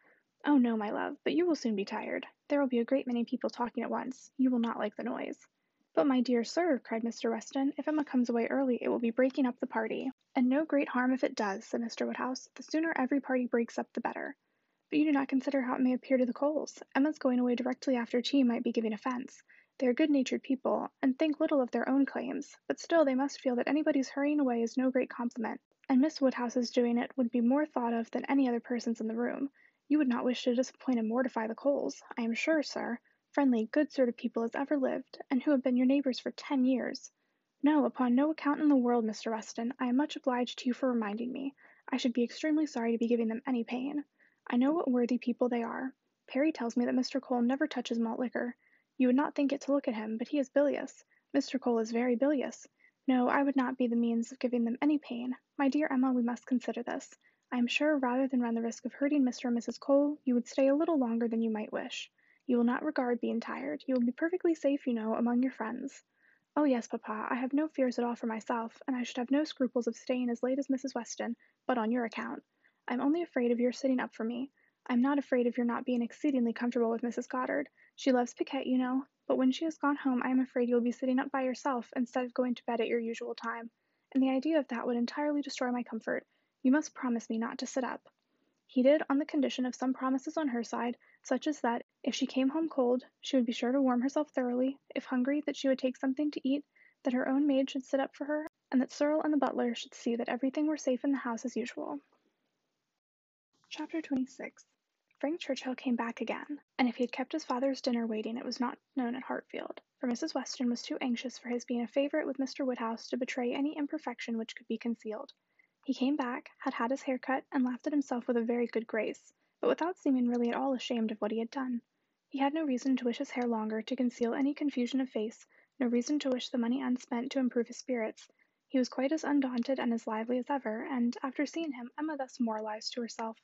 S1: Oh, no, my love, but you will soon be tired. There will be a great many people talking at once. You will not like the noise. But, my dear sir, cried Mr. Weston, if Emma comes away early, it will be breaking up the party. And no great harm if it does, said Mr. Woodhouse. The sooner every party breaks up, the better. But you do not consider how it may appear to the Coles. Emma's going away directly after tea might be giving offence. They are good natured people, and think little of their own claims, but still they must feel that anybody's hurrying away is no great compliment, and Miss Woodhouse's doing it would be more thought of than any other person's in the room. You would not wish to disappoint and mortify the Coles, I am sure, sir, friendly, good sort of people as ever lived, and who have been your neighbours for ten years. No, upon no account in the world, Mr. Weston. I am much obliged to you for reminding me. I should be extremely sorry to be giving them any pain. I know what worthy people they are. Perry tells me that Mr. Cole never touches malt liquor. You would not think it to look at him, but he is bilious. Mr. Cole is very bilious. No, I would not be the means of giving them any pain. My dear Emma, we must consider this. I am sure, rather than run the risk of hurting Mr. and Mrs. Cole, you would stay a little longer than you might wish. You will not regard being tired. You will be perfectly safe, you know, among your friends. Oh, yes, papa, I have no fears at all for myself, and I should have no scruples of staying as late as Mrs. Weston, but on your account. I am only afraid of your sitting up for me. I am not afraid of your not being exceedingly comfortable with Mrs. Goddard. She loves piquet, you know, but when she has gone home I am afraid you will be sitting up by yourself instead of going to bed at your usual time, and the idea of that would entirely destroy my comfort. You must promise me not to sit up. He did on the condition of some promises on her side, such as that, if she came home cold, she would be sure to warm herself thoroughly, if hungry, that she would take something to eat, that her own maid should sit up for her, and that Serle and the butler should see that everything were safe in the house as usual. Chapter 26 Frank Churchill came back again, and if he had kept his father's dinner waiting it was not known at Hartfield, for Mrs. Weston was too anxious for his being a favourite with Mr. Woodhouse to betray any imperfection which could be concealed. He came back, had had his hair cut, and laughed at himself with a very good grace, but without seeming really at all ashamed of what he had done. He had no reason to wish his hair longer to conceal any confusion of face, no reason to wish the money unspent to improve his spirits. He was quite as undaunted and as lively as ever, and, after seeing him, Emma thus moralized to herself.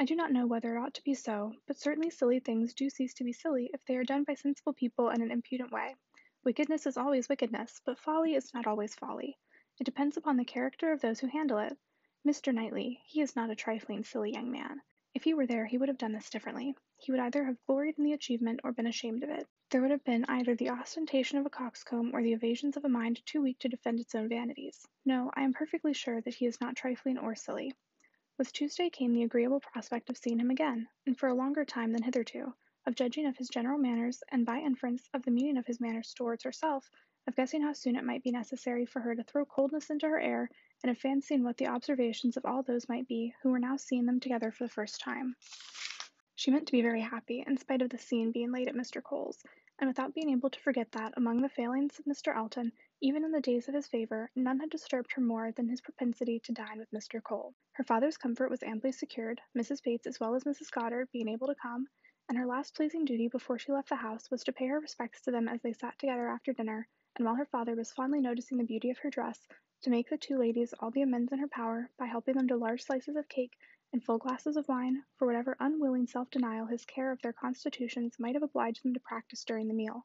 S1: I do not know whether it ought to be so, but certainly silly things do cease to be silly if they are done by sensible people in an impudent way. Wickedness is always wickedness, but folly is not always folly. It depends upon the character of those who handle it. Mr. Knightley, he is not a trifling, silly young man. If he were there he would have done this differently. He would either have gloried in the achievement or been ashamed of it. There would have been either the ostentation of a coxcomb or the evasions of a mind too weak to defend its own vanities. No, I am perfectly sure that he is not trifling or silly. With Tuesday came the agreeable prospect of seeing him again, and for a longer time than hitherto, of judging of his general manners, and by inference of the meaning of his manners towards herself, of guessing how soon it might be necessary for her to throw coldness into her air, and of fancying what the observations of all those might be who were now seeing them together for the first time. She meant to be very happy, in spite of the scene being laid at Mr. Cole's, and without being able to forget that, among the failings of Mr. Elton, even in the days of his favour, none had disturbed her more than his propensity to dine with Mr. Cole. Her father's comfort was amply secured, Mrs. Bates as well as Mrs. Goddard being able to come, and her last pleasing duty before she left the house was to pay her respects to them as they sat together after dinner, and while her father was fondly noticing the beauty of her dress, to make the two ladies all the amends in her power by helping them to large slices of cake and full glasses of wine, for whatever unwilling self-denial his care of their constitutions might have obliged them to practice during the meal.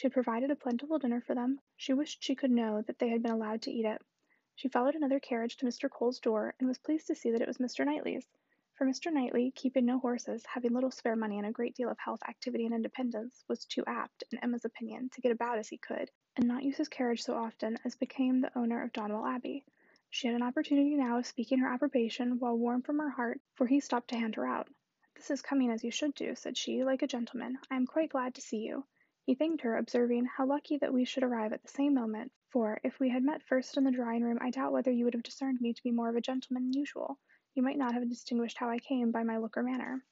S1: She had provided a plentiful dinner for them. She wished she could know that they had been allowed to eat it. She followed another carriage to Mr. Cole's door, and was pleased to see that it was Mr. Knightley's. For Mr. Knightley, keeping no horses, having little spare money and a great deal of health, activity, and independence, was too apt, in Emma's opinion, to get about as he could, and not use his carriage so often as became the owner of Donwell Abbey. She had an opportunity now of speaking her approbation, while warm from her heart, for he stopped to hand her out. This is coming as you should do, said she, like a gentleman. I am quite glad to see you. He thanked her, observing, How lucky that we should arrive at the same moment, for, if we had met first in the drawing room, I doubt whether you would have discerned me to be more of a gentleman than usual. You might not have distinguished how I came by my look or manner.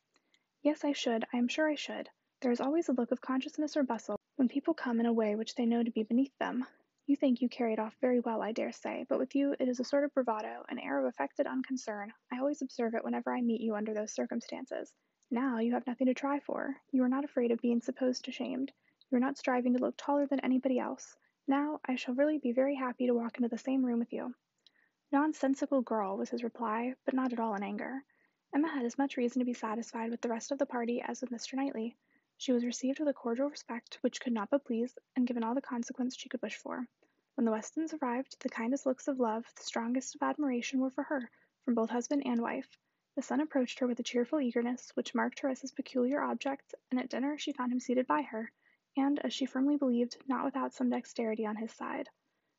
S1: Yes, I should, I am sure I should. There is always a look of consciousness or bustle when people come in a way which they know to be beneath them. You think you carry it off very well, I dare say, but with you it is a sort of bravado, an air of affected unconcern. I always observe it whenever I meet you under those circumstances. Now you have nothing to try for. You are not afraid of being supposed ashamed. You are not striving to look taller than anybody else. Now I shall really be very happy to walk into the same room with you. Nonsensical girl, was his reply, but not at all in anger. Emma had as much reason to be satisfied with the rest of the party as with Mr. Knightley. She was received with a cordial respect which could not but please, and given all the consequence she could wish for. When the Westons arrived, the kindest looks of love, the strongest of admiration, were for her, from both husband and wife. The son approached her with a cheerful eagerness which marked her as his peculiar object, and at dinner she found him seated by her, and, as she firmly believed, not without some dexterity on his side.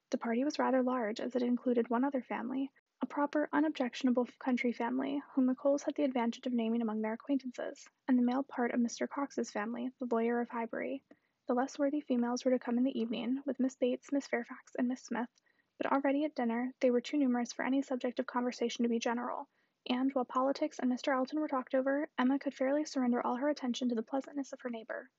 S1: The party was rather large, as it included one other family, a proper, unobjectionable country family, whom the Coles had the advantage of naming among their acquaintances, and the male part of Mr. Cox's family, the lawyer of Highbury. The less worthy females were to come in the evening, with Miss Bates, Miss Fairfax, and Miss Smith, but already at dinner they were too numerous for any subject of conversation to be general, and, while politics and Mr. Elton were talked over, Emma could fairly surrender all her attention to the pleasantness of her neighbour.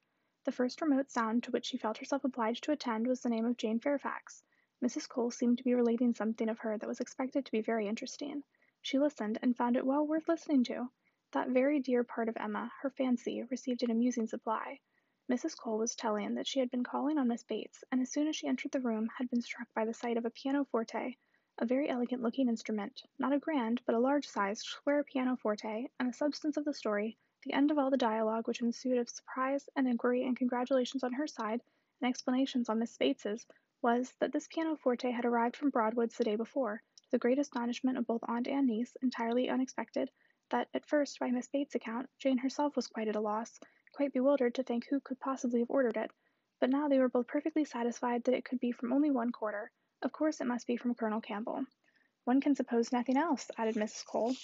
S1: The first remote sound to which she felt herself obliged to attend was the name of Jane Fairfax. Mrs. Cole seemed to be relating something of her that was expected to be very interesting. She listened, and found it well worth listening to. That very dear part of Emma, her fancy, received an amusing supply. Mrs. Cole was telling that she had been calling on Miss Bates, and as soon as she entered the room had been struck by the sight of a pianoforte, a very elegant looking instrument, not a grand, but a large sized, square pianoforte, and the substance of the story, the end of all the dialogue which ensued of surprise and inquiry and congratulations on her side, and explanations on Miss Bates's, was, that this pianoforte had arrived from Broadwoods the day before, to the great astonishment of both aunt and niece, entirely unexpected, that at first, by Miss Bates's account, Jane herself was quite at a loss, quite bewildered to think who could possibly have ordered it, but now they were both perfectly satisfied that it could be from only one quarter. Of course it must be from Colonel Campbell. One can suppose nothing else, added Mrs. Cole,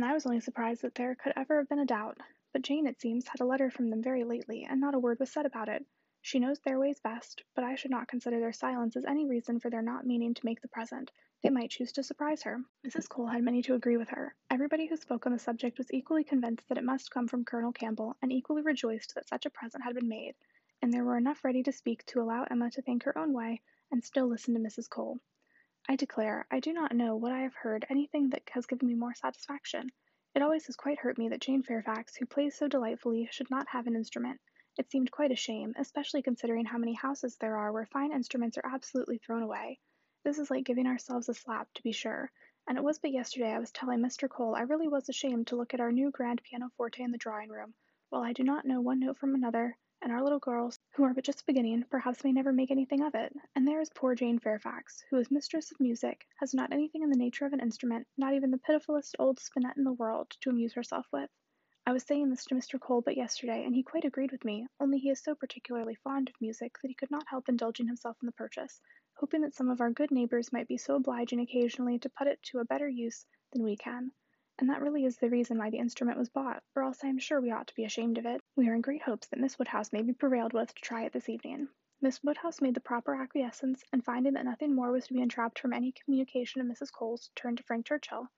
S1: and I was only surprised that there could ever have been a doubt. But Jane, it seems, had a letter from them very lately, and not a word was said about it. She knows their ways best, but I should not consider their silence as any reason for their not meaning to make the present. They might choose to surprise her. Mrs. Cole had many to agree with her. Everybody who spoke on the subject was equally convinced that it must come from Colonel Campbell, and equally rejoiced that such a present had been made, and there were enough ready to speak to allow Emma to think her own way, and still listen to Mrs. Cole. I declare, I do not know what I have heard anything that has given me more satisfaction. It always has quite hurt me that Jane Fairfax, who plays so delightfully, should not have an instrument. It seemed quite a shame, especially considering how many houses there are where fine instruments are absolutely thrown away. This is like giving ourselves a slap, to be sure, and it was but yesterday I was telling Mr. Cole I really was ashamed to look at our new grand pianoforte in the drawing room, while I do not know one note from another, and our little girls, who are but just beginning, perhaps may never make anything of it. And there is poor Jane Fairfax, who is mistress of music, has not anything in the nature of an instrument, not even the pitifullest old spinet in the world, to amuse herself with. I was saying this to Mr. Cole but yesterday, and he quite agreed with me, only he is so particularly fond of music that he could not help indulging himself in the purchase, hoping that some of our good neighbors might be so obliging occasionally to put it to a better use than we can. And that really is the reason why the instrument was bought, or else I am sure we ought to be ashamed of it. We are in great hopes that Miss Woodhouse may be prevailed with to try it this evening. Miss Woodhouse made the proper acquiescence, and finding that nothing more was to be entrapped from any communication of Mrs. Cole's, turned to Frank Churchill.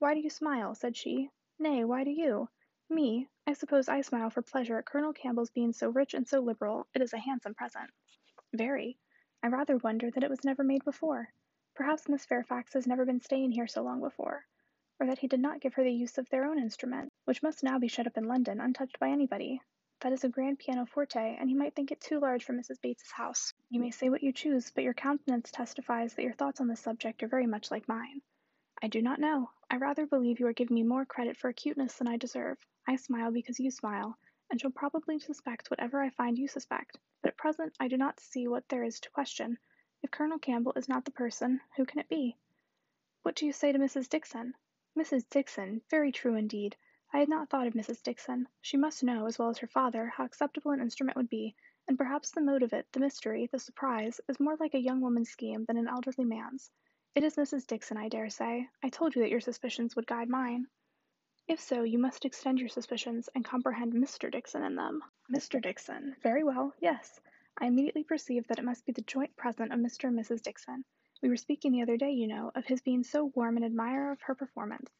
S1: Why do you smile? said she. Nay, why do you? Me? I suppose I smile for pleasure at Colonel Campbell's being so rich and so liberal. It is a handsome present. Very. I rather wonder that it was never made before. Perhaps Miss Fairfax has never been staying here so long before, or that he did not give her the use of their own instrument, which must now be shut up in London, untouched by anybody. That is a grand pianoforte, and he might think it too large for Mrs. Bates's house. You may say what you choose, but your countenance testifies that your thoughts on this subject are very much like mine. I do not know. I rather believe you are giving me more credit for acuteness than I deserve. I smile because you smile, and shall probably suspect whatever I find you suspect. But at present I do not see what there is to question. If Colonel Campbell is not the person, who can it be? What do you say to Mrs. Dixon? Mrs. Dixon! Very true indeed. I had not thought of Mrs. Dixon. She must know, as well as her father, how acceptable an instrument would be, and perhaps the mode of it, the mystery, the surprise, is more like a young woman's scheme than an elderly man's. It is Mrs. Dixon, I dare say. I told you that your suspicions would guide mine. If so, you must extend your suspicions, and comprehend Mr. Dixon in them. Mr. Dixon. Very well, yes. I immediately perceived that it must be the joint present of Mr. and Mrs. Dixon. We were speaking the other day, you know, of his being so warm an admirer of her performance.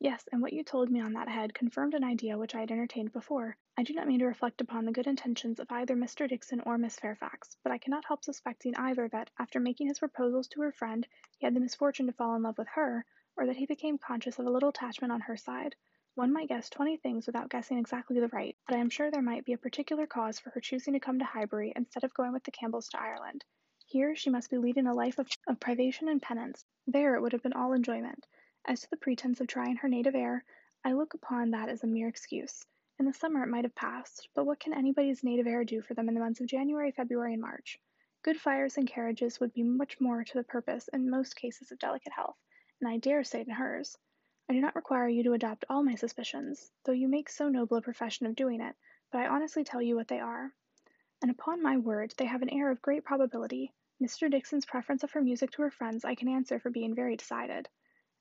S1: Yes, and what you told me on that head confirmed an idea which I had entertained before. I do not mean to reflect upon the good intentions of either Mr. Dixon or Miss Fairfax, but I cannot help suspecting either that, after making his proposals to her friend, he had the misfortune to fall in love with her, or that he became conscious of a little attachment on her side. One might guess twenty things without guessing exactly the right, but I am sure there might be a particular cause for her choosing to come to Highbury instead of going with the Campbells to Ireland. Here she must be leading a life of, of privation and penance. There it would have been all enjoyment. As to the pretence of trying her native air, I look upon that as a mere excuse. In the summer it might have passed, but what can anybody's native air do for them in the months of January, February, and March? Good fires and carriages would be much more to the purpose in most cases of delicate health, and I dare say in hers. I do not require you to adopt all my suspicions, though you make so noble a profession of doing it, but I honestly tell you what they are. And upon my word, they have an air of great probability. Mr. Dixon's preference of her music to her friend's I can answer for being very decided.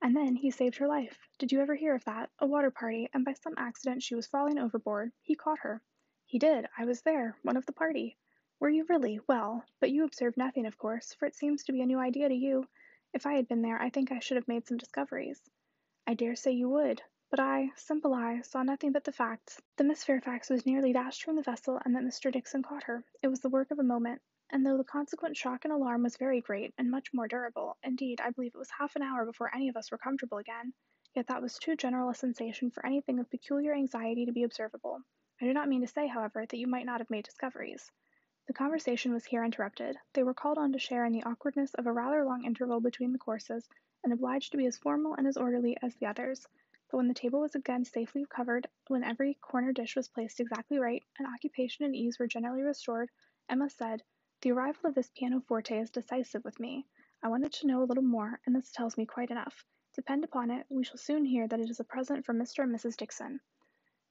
S1: And then he saved her life. Did you ever hear of that? A water party, and by some accident she was falling overboard. He caught her. He did. I was there, one of the party. Were you really? Well, but you observed nothing, of course, for it seems to be a new idea to you. If I had been there, I think I should have made some discoveries. I dare say you would. But I, simple I, saw nothing but the facts. That Miss Fairfax was nearly dashed from the vessel, and that Mr. Dixon caught her. It was the work of a moment, and though the consequent shock and alarm was very great, and much more durable, indeed, I believe it was half an hour before any of us were comfortable again, yet that was too general a sensation for anything of peculiar anxiety to be observable. I do not mean to say, however, that you might not have made discoveries. The conversation was here interrupted. They were called on to share in the awkwardness of a rather long interval between the courses, and obliged to be as formal and as orderly as the others. But when the table was again safely covered, when every corner dish was placed exactly right, and occupation and ease were generally restored, Emma said, The arrival of this pianoforte is decisive with me. I wanted to know a little more, and this tells me quite enough. Depend upon it, we shall soon hear that it is a present from Mr. and Mrs. Dixon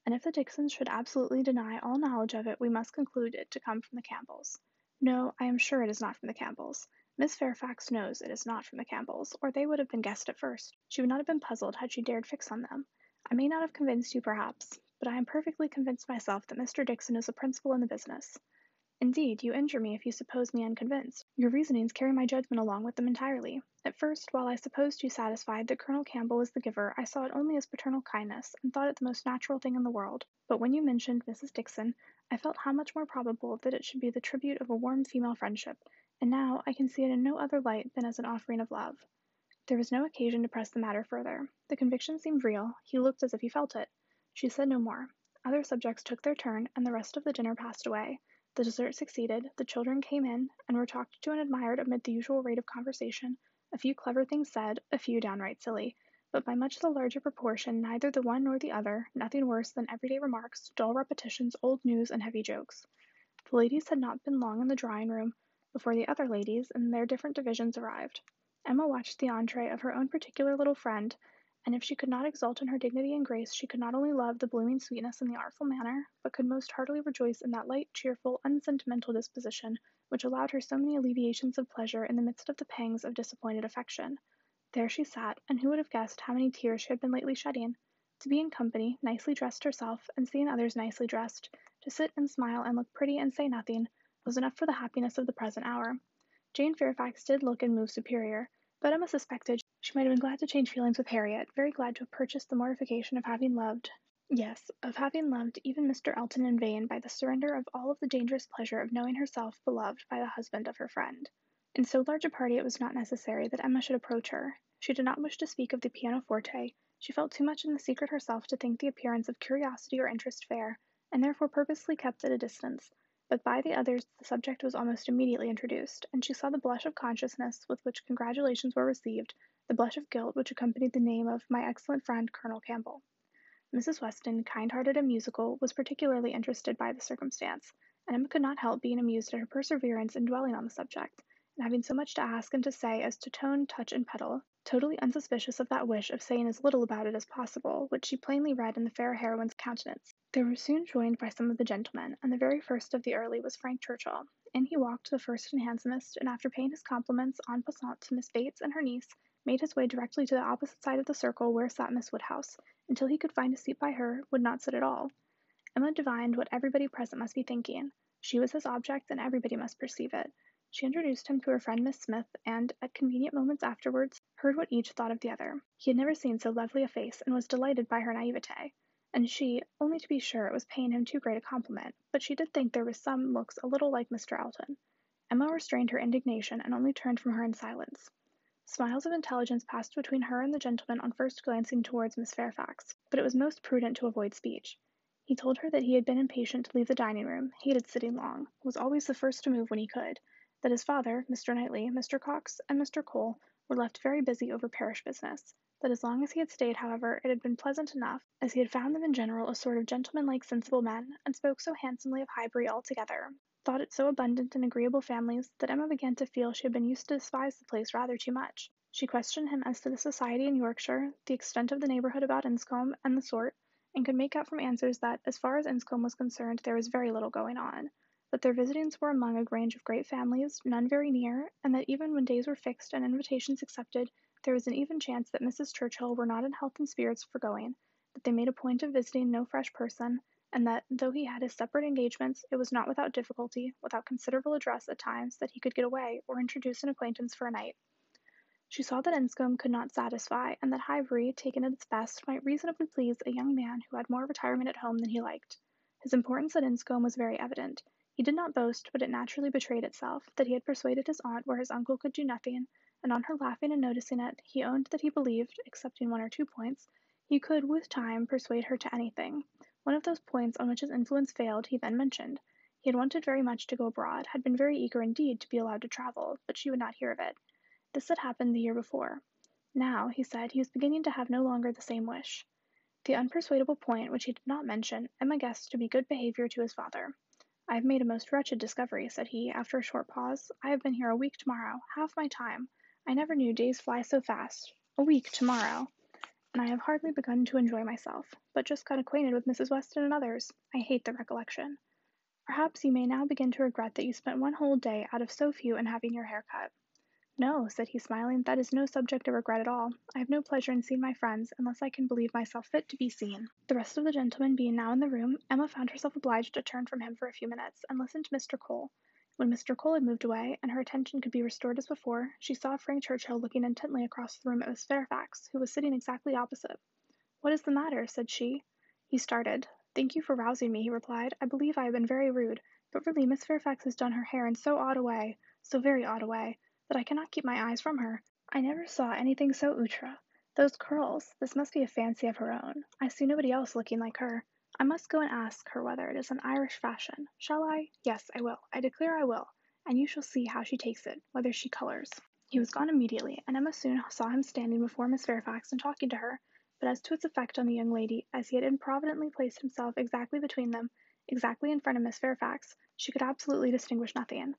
S1: and if the Dixons should absolutely deny all knowledge of it, we must conclude it to come from the Campbells. No, I am sure it is not from the Campbells. Miss Fairfax knows it is not from the Campbells, or they would have been guessed at first. She would not have been puzzled had she dared fix on them. I may not have convinced you, perhaps, but I am perfectly convinced myself that Mr. Dixon is a principal in the business. Indeed, you injure me if you suppose me unconvinced. Your reasonings carry my judgment along with them entirely. At first, while I supposed you satisfied that Colonel Campbell was the giver, I saw it only as paternal kindness, and thought it the most natural thing in the world. But when you mentioned Mrs. Dixon, I felt how much more probable that it should be the tribute of a warm female friendship, and now I can see it in no other light than as an offering of love. There was no occasion to press the matter further. The conviction seemed real, he looked as if he felt it. She said no more. Other subjects took their turn, and the rest of the dinner passed away. The dessert succeeded, the children came in, and were talked to and admired amid the usual rate of conversation, a few clever things said, a few downright silly, but by much the larger proportion neither the one nor the other, nothing worse than everyday remarks, dull repetitions, old news, and heavy jokes. The ladies had not been long in the drawing room before the other ladies, in their different divisions, arrived. Emma watched the entree of her own particular little friend, and if she could not exult in her dignity and grace, she could not only love the blooming sweetness and the artful manner, but could most heartily rejoice in that light, cheerful, unsentimental disposition which allowed her so many alleviations of pleasure in the midst of the pangs of disappointed affection. There she sat, and who would have guessed how many tears she had been lately shedding? To be in company, nicely dressed herself, and seeing others nicely dressed, to sit and smile and look pretty and say nothing, was enough for the happiness of the present hour. Jane Fairfax did look and move superior, but Emma suspected she might have been glad to change feelings with Harriet, very glad to have purchased the mortification of having loved, yes, of having loved even Mr. Elton in vain by the surrender of all of the dangerous pleasure of knowing herself beloved by the husband of her friend. In so large a party it was not necessary that Emma should approach her. She did not wish to speak of the pianoforte, she felt too much in the secret herself to think the appearance of curiosity or interest fair, and therefore purposely kept at a distance, but by the others the subject was almost immediately introduced, and she saw the blush of consciousness with which congratulations were received, the blush of guilt which accompanied the name of my excellent friend Colonel Campbell. Mrs. Weston, kind hearted and musical, was particularly interested by the circumstance, and Emma could not help being amused at her perseverance in dwelling on the subject, and having so much to ask and to say as to tone, touch, and pedal, totally unsuspicious of that wish of saying as little about it as possible, which she plainly read in the fair heroine's countenance. They were soon joined by some of the gentlemen, and the very first of the early was Frank Churchill. In he walked, the first and handsomest, and after paying his compliments en passant to Miss Bates and her niece, made his way directly to the opposite side of the circle where sat Miss Woodhouse, until he could find a seat by her, would not sit at all. Emma divined what everybody present must be thinking. She was his object, and everybody must perceive it. She introduced him to her friend Miss Smith, and, at convenient moments afterwards, heard what each thought of the other. He had never seen so lovely a face, and was delighted by her naivete and she, only to be sure it was paying him too great a compliment, but she did think there was some looks a little like Mr. Elton. Emma restrained her indignation and only turned from her in silence. Smiles of intelligence passed between her and the gentleman on first glancing towards Miss Fairfax, but it was most prudent to avoid speech. He told her that he had been impatient to leave the dining room, hated sitting long, was always the first to move when he could, that his father, Mr. Knightley, Mr. Cox, and Mr. Cole were left very busy over parish business, that as long as he had stayed, however, it had been pleasant enough, as he had found them in general a sort of gentlemanlike sensible men, and spoke so handsomely of Highbury altogether, thought it so abundant in agreeable families, that Emma began to feel she had been used to despise the place rather too much. She questioned him as to the society in Yorkshire, the extent of the neighbourhood about Enscombe, and the sort, and could make out from answers that, as far as Enscombe was concerned, there was very little going on; that their visitings were among a range of great families, none very near, and that even when days were fixed and invitations accepted, there was an even chance that Mrs. Churchill were not in health and spirits for going; that they made a point of visiting no fresh person, and that, though he had his separate engagements, it was not without difficulty, without considerable address at times, that he could get away, or introduce an acquaintance for a night. She saw that Enscombe could not satisfy, and that Highbury, taken at its best, might reasonably please a young man who had more retirement at home than he liked. His importance at Enscombe was very evident. He did not boast, but it naturally betrayed itself, that he had persuaded his aunt where his uncle could do nothing, and on her laughing and noticing it, he owned that he believed, excepting one or two points, he could, with time, persuade her to anything. One of those points on which his influence failed he then mentioned. He had wanted very much to go abroad, had been very eager indeed to be allowed to travel, but she would not hear of it. This had happened the year before. Now, he said, he was beginning to have no longer the same wish. The unpersuadable point, which he did not mention, Emma guessed to be good behaviour to his father. I have made a most wretched discovery, said he, after a short pause. I have been here a week tomorrow, half my time. I never knew days fly so fast. A week tomorrow. And I have hardly begun to enjoy myself, but just got acquainted with Mrs. Weston and others. I hate the recollection. Perhaps you may now begin to regret that you spent one whole day out of so few in having your hair cut. No, said he, smiling, that is no subject of regret at all. I have no pleasure in seeing my friends, unless I can believe myself fit to be seen. The rest of the gentlemen being now in the room, Emma found herself obliged to turn from him for a few minutes, and listen to Mr. Cole. When Mr. Cole had moved away, and her attention could be restored as before, she saw Frank Churchill looking intently across the room at Miss Fairfax, who was sitting exactly opposite. What is the matter? said she. He started. Thank you for rousing me, he replied. I believe I have been very rude, but really Miss Fairfax has done her hair in so odd a way, so very odd a way that I cannot keep my eyes from her. I never saw anything so outre. Those curls! This must be a fancy of her own. I see nobody else looking like her. I must go and ask her whether it is an Irish fashion. Shall I? Yes, I will. I declare I will. And you shall see how she takes it, whether she colors. He was gone immediately, and Emma soon saw him standing before Miss Fairfax and talking to her, but as to its effect on the young lady, as he had improvidently placed himself exactly between them, exactly in front of Miss Fairfax, she could absolutely distinguish nothing.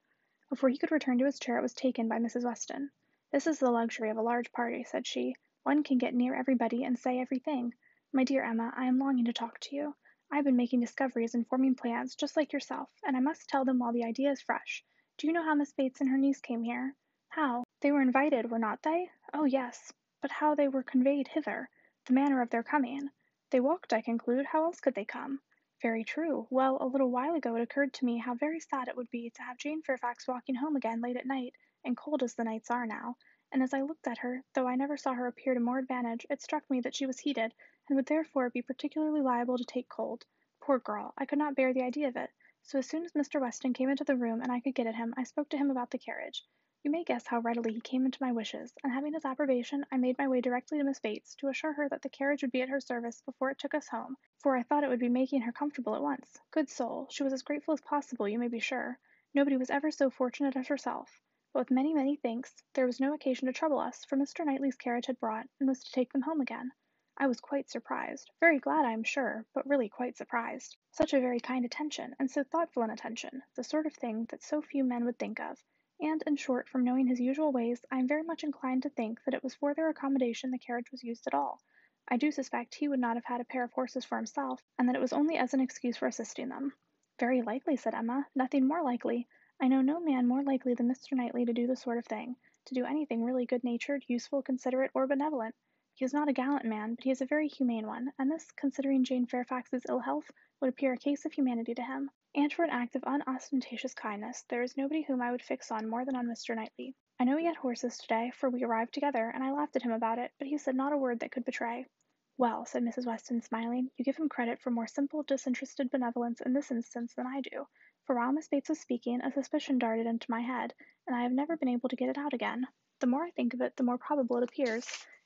S1: Before he could return to his chair it was taken by Mrs. Weston. "This is the luxury of a large party," said she. "One can get near everybody and say everything. My dear Emma, I am longing to talk to you. I have been making discoveries and forming plans, just like yourself, and I must tell them while the idea is fresh. Do you know how Miss Bates and her niece came here?" "How? They were invited, were not they?" "Oh, yes. But how they were conveyed hither the manner of their coming. They walked, I conclude. How else could they come? Very true. Well, a little while ago it occurred to me how very sad it would be to have Jane Fairfax walking home again late at night, and cold as the nights are now, and as I looked at her, though I never saw her appear to more advantage, it struck me that she was heated, and would therefore be particularly liable to take cold. Poor girl! I could not bear the idea of it, so as soon as Mr. Weston came into the room and I could get at him, I spoke to him about the carriage. You may guess how readily he came into my wishes, and having his approbation, I made my way directly to Miss Bates, to assure her that the carriage would be at her service before it took us home, for I thought it would be making her comfortable at once. Good soul! She was as grateful as possible, you may be sure. Nobody was ever so fortunate as herself. But with many, many thanks, there was no occasion to trouble us, for Mr. Knightley's carriage had brought, and was to take them home again. I was quite surprised, very glad I am sure, but really quite surprised. Such a very kind attention, and so thoughtful an attention, the sort of thing that so few men would think of and, in short, from knowing his usual ways, I am very much inclined to think that it was for their accommodation the carriage was used at all. I do suspect he would not have had a pair of horses for himself, and that it was only as an excuse for assisting them. Very likely, said Emma. Nothing more likely. I know no man more likely than Mr. Knightley to do the sort of thing, to do anything really good natured, useful, considerate, or benevolent. He is not a gallant man, but he is a very humane one, and this, considering Jane Fairfax's ill health, would appear a case of humanity to him. And for an act of unostentatious kindness, there is nobody whom I would fix on more than on Mr. Knightley. I know he had horses today, for we arrived together, and I laughed at him about it, but he said not a word that could betray. Well, said Mrs. Weston, smiling, you give him credit for more simple, disinterested benevolence in this instance than I do, for while Miss Bates was speaking, a suspicion darted into my head, and I have never been able to get it out again. The more I think of it, the more probable it appears.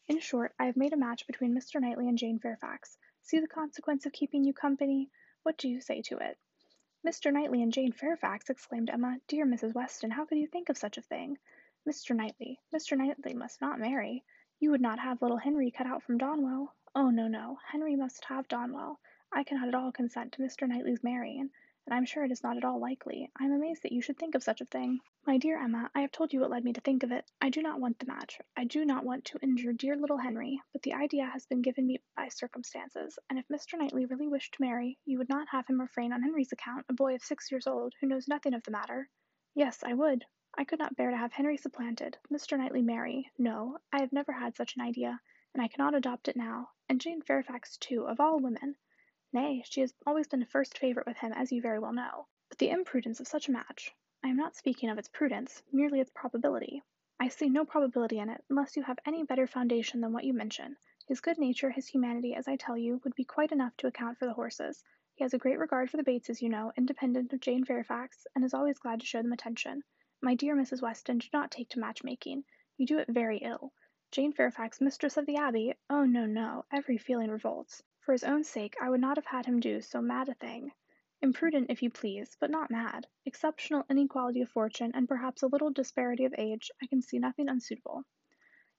S1: In short, I have made a match between Mr. Knightley and Jane Fairfax. See the consequence of keeping you company? What do you say to it? "Mr. Knightley and Jane Fairfax!" exclaimed Emma. "Dear Mrs. Weston, how could you think of such a thing? Mr. Knightley Mr. Knightley must not marry. You would not have little Henry cut out from Donwell? Oh, no, no. Henry must have Donwell. I cannot at all consent to Mr. Knightley's marrying, and I'm sure it is not at all likely. I am amazed that you should think of such a thing. My dear Emma, I have told you what led me to think of it. I do not want the match. I do not want to injure dear little Henry, but the idea has been given me by circumstances, and if Mr. Knightley really wished to marry, you would not have him refrain on Henry's account, a boy of six years old, who knows nothing of the matter. Yes, I would. I could not bear to have Henry supplanted, Mr. Knightley marry. No, I have never had such an idea, and I cannot adopt it now. And Jane Fairfax, too, of all women! Nay, she has always been a first favourite with him, as you very well know. But the imprudence of such a match! I am not speaking of its prudence, merely its probability. I see no probability in it, unless you have any better foundation than what you mention. His good nature, his humanity, as I tell you, would be quite enough to account for the horses. He has a great regard for the Bateses, you know, independent of Jane Fairfax, and is always glad to show them attention. My dear Mrs. Weston, do not take to matchmaking. You do it very ill. Jane Fairfax, mistress of the Abbey! Oh, no, no! Every feeling revolts. For his own sake, I would not have had him do so mad a thing. Imprudent, if you please, but not mad. Exceptional inequality of fortune, and perhaps a little disparity of age, I can see nothing unsuitable.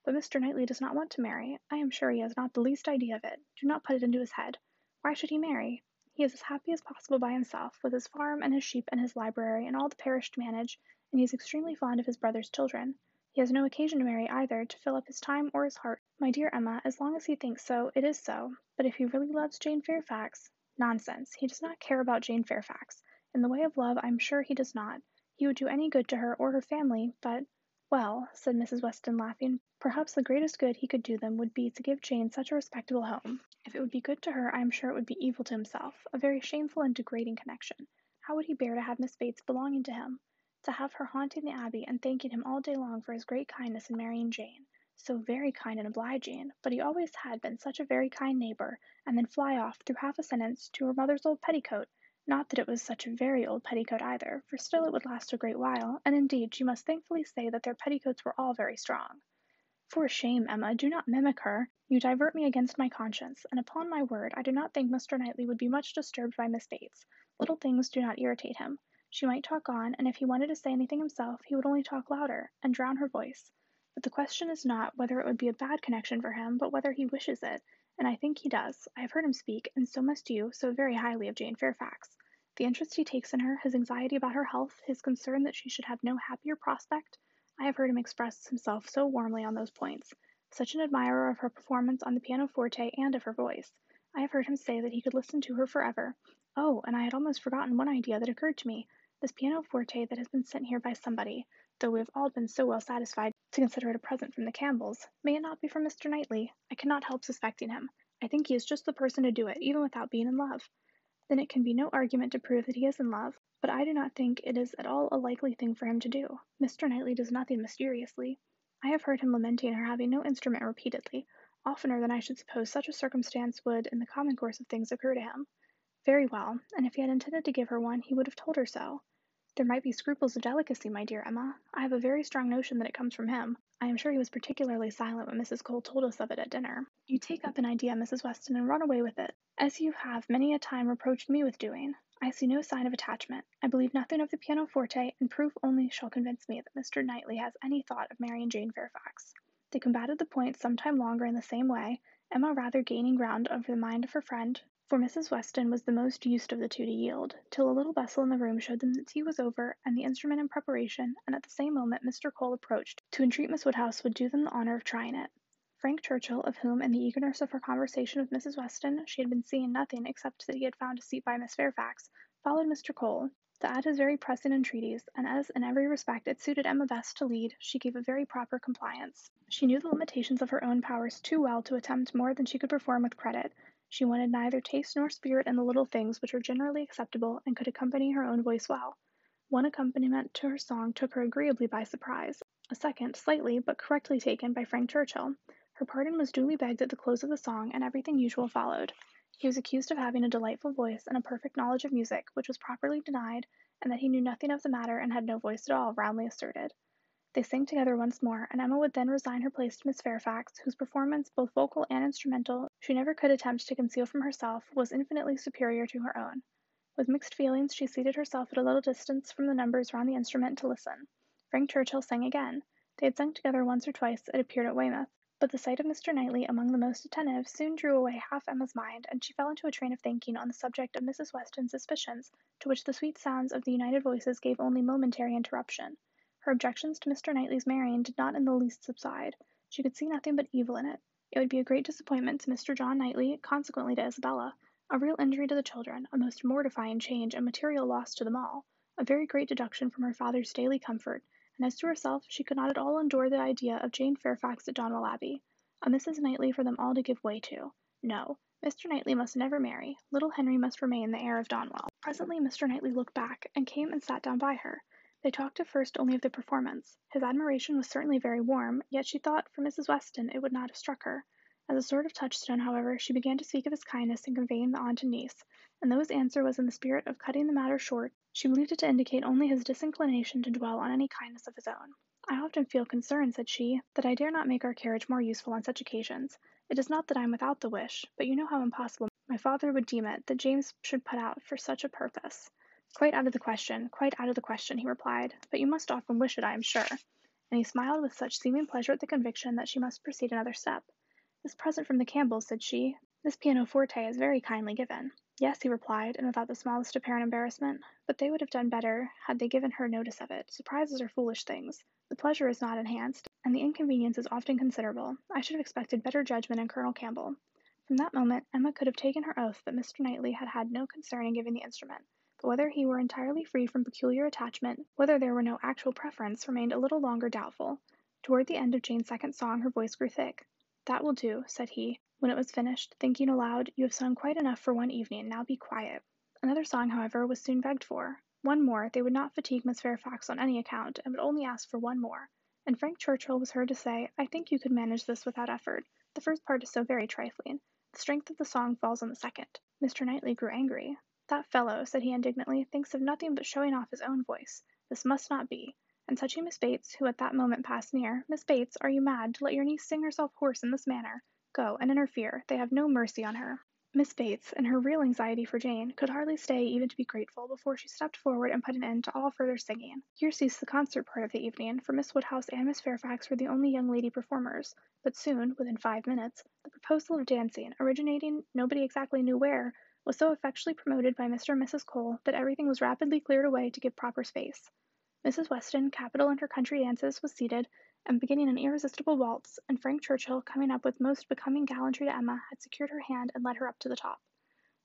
S1: But Mr. Knightley does not want to marry. I am sure he has not the least idea of it. Do not put it into his head. Why should he marry? He is as happy as possible by himself, with his farm and his sheep and his library and all the parish to manage, and he is extremely fond of his brother's children. He has no occasion to marry either, to fill up his time or his heart. My dear Emma, as long as he thinks so, it is so. But if he really loves Jane Fairfax, Nonsense! He does not care about Jane Fairfax. In the way of love, I am sure he does not. He would do any good to her or her family, but well, said Mrs. Weston, laughing, perhaps the greatest good he could do them would be to give Jane such a respectable home. If it would be good to her, I am sure it would be evil to himself, a very shameful and degrading connection. How would he bear to have Miss Bates belonging to him? To have her haunting the Abbey and thanking him all day long for his great kindness in marrying Jane so very kind and obliging, but he always had been such a very kind neighbor, and then fly off through half a sentence to her mother's old petticoat, not that it was such a very old petticoat either, for still it would last a great while, and indeed she must thankfully say that their petticoats were all very strong. For shame, Emma, do not mimic her. You divert me against my conscience, and upon my word I do not think Mr. Knightley would be much disturbed by Miss Bates. Little things do not irritate him. She might talk on, and if he wanted to say anything himself, he would only talk louder, and drown her voice. But the question is not whether it would be a bad connection for him, but whether he wishes it, and I think he does. I have heard him speak, and so must you, so very highly of Jane Fairfax. The interest he takes in her, his anxiety about her health, his concern that she should have no happier prospect, I have heard him express himself so warmly on those points. Such an admirer of her performance on the pianoforte and of her voice. I have heard him say that he could listen to her forever. Oh, and I had almost forgotten one idea that occurred to me. This pianoforte that has been sent here by somebody, though we have all been so well satisfied to consider it a present from the Campbells, may it not be from Mr. Knightley? I cannot help suspecting him. I think he is just the person to do it, even without being in love. Then it can be no argument to prove that he is in love, but I do not think it is at all a likely thing for him to do. Mr. Knightley does nothing mysteriously. I have heard him lamenting her having no instrument repeatedly, oftener than I should suppose such a circumstance would in the common course of things occur to him. Very well, and if he had intended to give her one, he would have told her so. There might be scruples of delicacy, my dear Emma. I have a very strong notion that it comes from him. I am sure he was particularly silent when Mrs. Cole told us of it at dinner. You take up an idea, Mrs. Weston, and run away with it, as you have many a time reproached me with doing. I see no sign of attachment. I believe nothing of the pianoforte, and proof only shall convince me that Mr. Knightley has any thought of marrying Jane Fairfax. They combated the point some time longer in the same way, Emma rather gaining ground over the mind of her friend, for Mrs. Weston was the most used of the two to yield, till a little bustle in the room showed them that tea was over and the instrument in preparation, and at the same moment Mr. Cole approached to entreat Miss Woodhouse would do them the honour of trying it. Frank Churchill, of whom in the eagerness of her conversation with Mrs. Weston she had been seeing nothing except that he had found a seat by Miss Fairfax, followed Mr. Cole, to add his very pressing entreaties, and as in every respect it suited Emma best to lead, she gave a very proper compliance. She knew the limitations of her own powers too well to attempt more than she could perform with credit, she wanted neither taste nor spirit in the little things which are generally acceptable and could accompany her own voice well. One accompaniment to her song took her agreeably by surprise, a second, slightly but correctly taken by Frank Churchill. Her pardon was duly begged at the close of the song, and everything usual followed. He was accused of having a delightful voice and a perfect knowledge of music, which was properly denied, and that he knew nothing of the matter and had no voice at all, roundly asserted. They sang together once more, and Emma would then resign her place to Miss Fairfax, whose performance, both vocal and instrumental, she never could attempt to conceal from herself, was infinitely superior to her own. With mixed feelings, she seated herself at a little distance from the numbers round the instrument to listen. Frank Churchill sang again. They had sung together once or twice, it appeared, at Weymouth. But the sight of Mr. Knightley among the most attentive soon drew away half Emma's mind, and she fell into a train of thinking on the subject of Mrs. Weston's suspicions, to which the sweet sounds of the united voices gave only momentary interruption. Her objections to Mr. Knightley's marrying did not in the least subside. She could see nothing but evil in it. It would be a great disappointment to Mr. John Knightley, consequently to Isabella, a real injury to the children, a most mortifying change and material loss to them all, a very great deduction from her father's daily comfort, and as to herself, she could not at all endure the idea of Jane Fairfax at Donwell Abbey, a Mrs. Knightley for them all to give way to. No, Mr. Knightley must never marry. Little Henry must remain the heir of Donwell. Presently Mr. Knightley looked back, and came and sat down by her. They talked at first only of the performance. His admiration was certainly very warm, yet she thought for Mrs. Weston it would not have struck her. As a sort of touchstone, however, she began to speak of his kindness in conveying the aunt and niece, and though his answer was in the spirit of cutting the matter short, she believed it to indicate only his disinclination to dwell on any kindness of his own. I often feel concerned, said she, that I dare not make our carriage more useful on such occasions. It is not that I am without the wish, but you know how impossible my father would deem it that James should put out for such a purpose. Quite out of the question, quite out of the question, he replied, but you must often wish it, I am sure. And he smiled with such seeming pleasure at the conviction that she must proceed another step. This present from the Campbells, said she, this pianoforte is very kindly given. Yes, he replied, and without the smallest apparent embarrassment, but they would have done better had they given her notice of it. Surprises are foolish things. The pleasure is not enhanced, and the inconvenience is often considerable. I should have expected better judgment in Colonel Campbell. From that moment Emma could have taken her oath that Mr. Knightley had had no concern in giving the instrument, whether he were entirely free from peculiar attachment, whether there were no actual preference, remained a little longer doubtful. Toward the end of Jane's second song her voice grew thick. That will do, said he, when it was finished, thinking aloud, You have sung quite enough for one evening, now be quiet. Another song, however, was soon begged for. One more, they would not fatigue Miss Fairfax on any account, and would only ask for one more. And Frank Churchill was heard to say, I think you could manage this without effort. The first part is so very trifling. The strength of the song falls on the second. Mr. Knightley grew angry. That fellow, said he indignantly, thinks of nothing but showing off his own voice. This must not be. And touching Miss Bates, who at that moment passed near, Miss Bates, are you mad to let your niece sing herself hoarse in this manner? Go, and interfere. They have no mercy on her. Miss Bates, in her real anxiety for Jane, could hardly stay even to be grateful before she stepped forward and put an end to all further singing. Here ceased the concert part of the evening, for Miss Woodhouse and Miss Fairfax were the only young lady performers, but soon, within five minutes, the proposal of dancing, originating nobody exactly knew where, was so effectually promoted by Mr. and Mrs. Cole that everything was rapidly cleared away to give proper space. Mrs. Weston, capital in her country dances, was seated, and beginning an irresistible waltz, and Frank Churchill, coming up with most becoming gallantry to Emma, had secured her hand and led her up to the top.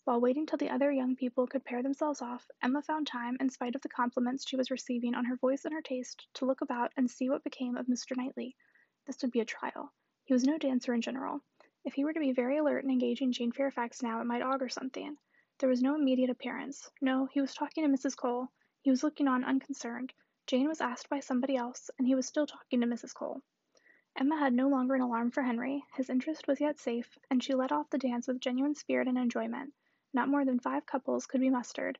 S1: While waiting till the other young people could pair themselves off, Emma found time, in spite of the compliments she was receiving on her voice and her taste, to look about and see what became of Mr. Knightley. This would be a trial. He was no dancer in general. If he were to be very alert in engaging Jane Fairfax now, it might augur something. There was no immediate appearance. No, he was talking to Mrs. Cole. He was looking on unconcerned. Jane was asked by somebody else, and he was still talking to Mrs. Cole. Emma had no longer an alarm for Henry, his interest was yet safe, and she led off the dance with genuine spirit and enjoyment. Not more than five couples could be mustered,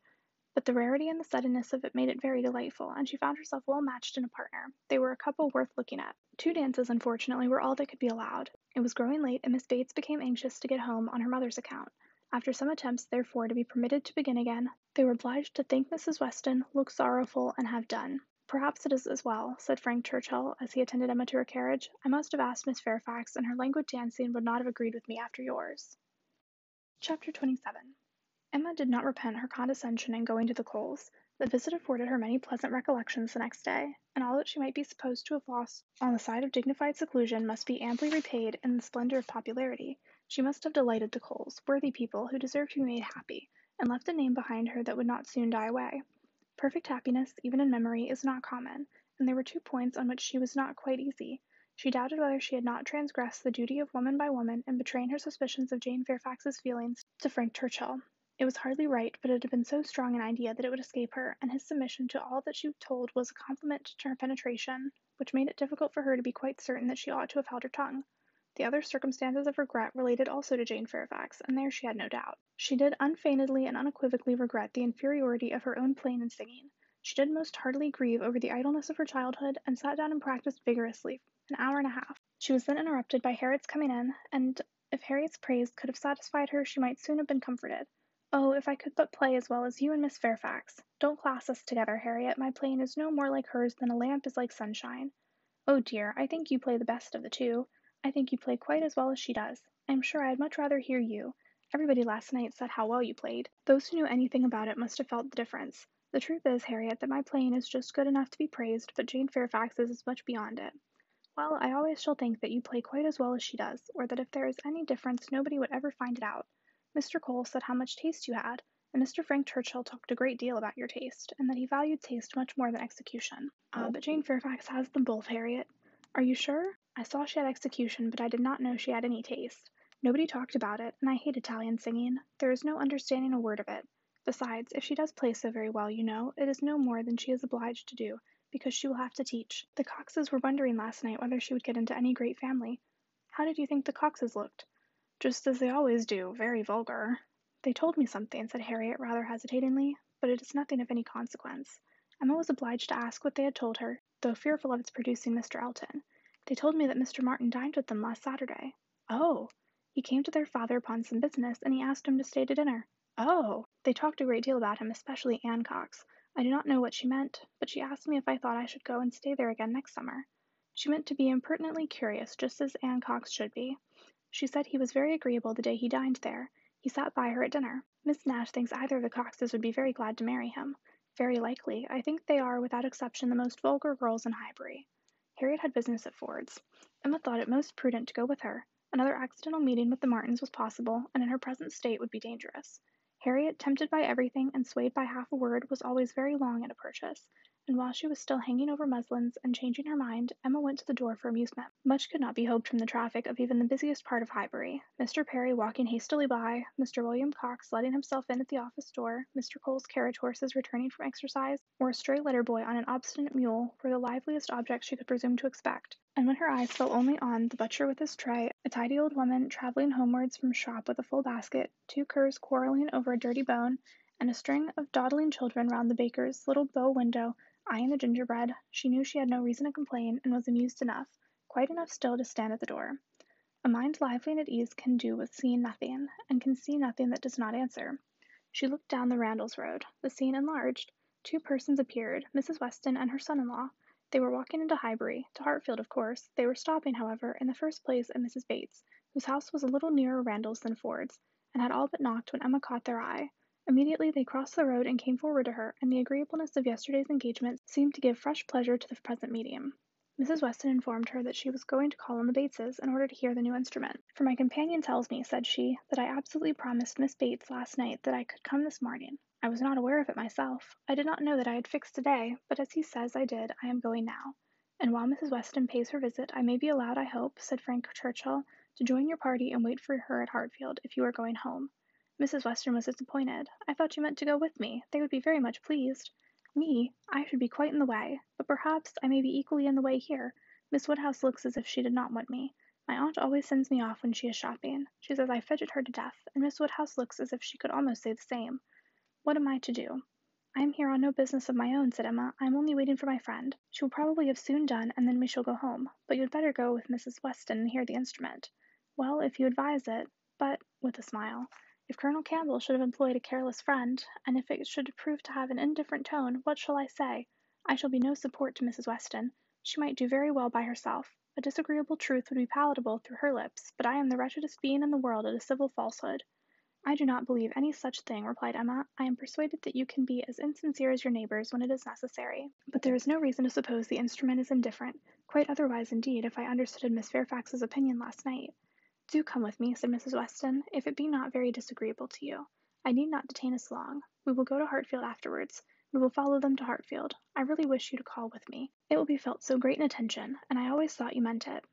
S1: but the rarity and the suddenness of it made it very delightful, and she found herself well matched in a partner. They were a couple worth looking at. Two dances, unfortunately, were all that could be allowed. It was growing late, and Miss Bates became anxious to get home on her mother's account. After some attempts, therefore, to be permitted to begin again, they were obliged to thank Mrs. Weston, look sorrowful, and have done. Perhaps it is as well, said Frank Churchill, as he attended Emma to her carriage. I must have asked Miss Fairfax, and her languid dancing would not have agreed with me after yours. Chapter 27 Emma did not repent her condescension in going to the Coles. The visit afforded her many pleasant recollections the next day, and all that she might be supposed to have lost on the side of dignified seclusion must be amply repaid in the splendor of popularity. She must have delighted the Coles, worthy people who deserved to be made happy, and left a name behind her that would not soon die away. Perfect happiness, even in memory, is not common, and there were two points on which she was not quite easy. She doubted whether she had not transgressed the duty of woman by woman in betraying her suspicions of Jane Fairfax's feelings to Frank Churchill. It was hardly right, but it had been so strong an idea that it would escape her, and his submission to all that she told was a compliment to her penetration, which made it difficult for her to be quite certain that she ought to have held her tongue. The other circumstances of regret related also to Jane Fairfax, and there she had no doubt. She did unfeignedly and unequivocally regret the inferiority of her own playing and singing. She did most heartily grieve over the idleness of her childhood, and sat down and practised vigorously an hour and a half. She was then interrupted by Harriet's coming in, and if Harriet's praise could have satisfied her, she might soon have been comforted. Oh, if I could but play as well as you and Miss Fairfax! Don't class us together, Harriet. My playing is no more like hers than a lamp is like sunshine. Oh dear, I think you play the best of the two. I think you play quite as well as she does. I am sure I'd much rather hear you. Everybody last night said how well you played. Those who knew anything about it must have felt the difference. The truth is, Harriet, that my playing is just good enough to be praised, but Jane Fairfax's is much beyond it. Well, I always shall think that you play quite as well as she does, or that if there is any difference nobody would ever find it out. Mr. Cole said how much taste you had, and Mr. Frank Churchill talked a great deal about your taste, and that he valued taste much more than execution. Ah, but Jane Fairfax has them both, Harriet. Are you sure? I saw she had execution, but I did not know she had any taste. Nobody talked about it, and I hate Italian singing. There is no understanding a word of it. Besides, if she does play so very well, you know, it is no more than she is obliged to do, because she will have to teach. The Coxes were wondering last night whether she would get into any great family. How did you think the Coxes looked? Just as they always do, very vulgar. They told me something, said Harriet rather hesitatingly, but it is nothing of any consequence. Emma was obliged to ask what they had told her, though fearful of its producing Mr. Elton. They told me that Mr. Martin dined with them last Saturday. Oh! He came to their father upon some business, and he asked him to stay to dinner. Oh! They talked a great deal about him, especially Anne Cox. I do not know what she meant, but she asked me if I thought I should go and stay there again next summer. She meant to be impertinently curious, just as Anne Cox should be. She said he was very agreeable the day he dined there. He sat by her at dinner. Miss Nash thinks either of the Coxes would be very glad to marry him. Very likely. I think they are, without exception, the most vulgar girls in Highbury. Harriet had business at Ford's. Emma thought it most prudent to go with her. Another accidental meeting with the Martins was possible, and in her present state would be dangerous. Harriet, tempted by everything and swayed by half a word, was always very long at a purchase, and while she was still hanging over muslins and changing her mind, Emma went to the door for amusement. Much could not be hoped from the traffic of even the busiest part of Highbury. Mr. Perry walking hastily by, Mr. William Cox letting himself in at the office door, Mr. Cole's carriage horses returning from exercise, or a stray letter boy on an obstinate mule, were the liveliest objects she could presume to expect. And when her eyes fell only on the butcher with his tray, a tidy old woman travelling homewards from shop with a full basket, two curs quarrelling over a dirty bone, and a string of dawdling children round the baker's little bow window, Eyeing the gingerbread, she knew she had no reason to complain, and was amused enough, quite enough still to stand at the door. A mind lively and at ease can do with seeing nothing, and can see nothing that does not answer. She looked down the Randalls road. The scene enlarged. Two persons appeared, Mrs. Weston and her son-in-law. They were walking into Highbury, to Hartfield of course. They were stopping, however, in the first place at Mrs. Bates, whose house was a little nearer Randalls than Ford's, and had all but knocked when Emma caught their eye. Immediately they crossed the road and came forward to her, and the agreeableness of yesterday's engagement seemed to give fresh pleasure to the present medium. Mrs. Weston informed her that she was going to call on the Bateses in order to hear the new instrument. For my companion tells me, said she, that I absolutely promised Miss Bates last night that I could come this morning. I was not aware of it myself. I did not know that I had fixed a day, but as he says I did, I am going now. And while Mrs. Weston pays her visit, I may be allowed, I hope, said Frank Churchill, to join your party and wait for her at Hartfield, if you are going home. Mrs. Weston was disappointed. I thought you meant to go with me. They would be very much pleased. Me? I should be quite in the way. But perhaps I may be equally in the way here. Miss Woodhouse looks as if she did not want me. My aunt always sends me off when she is shopping. She says I fidget her to death, and Miss Woodhouse looks as if she could almost say the same. What am I to do? I am here on no business of my own, said Emma. I am only waiting for my friend. She will probably have soon done, and then we shall go home. But you had better go with Mrs. Weston and hear the instrument. Well, if you advise it, but, with a smile, if Colonel Campbell should have employed a careless friend, and if it should prove to have an indifferent tone, what shall I say? I shall be no support to Mrs. Weston. She might do very well by herself. A disagreeable truth would be palatable through her lips, but I am the wretchedest being in the world at a civil falsehood. I do not believe any such thing, replied Emma. I am persuaded that you can be as insincere as your neighbors when it is necessary. But there is no reason to suppose the instrument is indifferent. Quite otherwise, indeed, if I understood Miss Fairfax's opinion last night. Do come with me, said Mrs. Weston, if it be not very disagreeable to you. I need not detain us long. We will go to Hartfield afterwards. We will follow them to Hartfield. I really wish you to call with me. It will be felt so great an attention, and I always thought you meant it.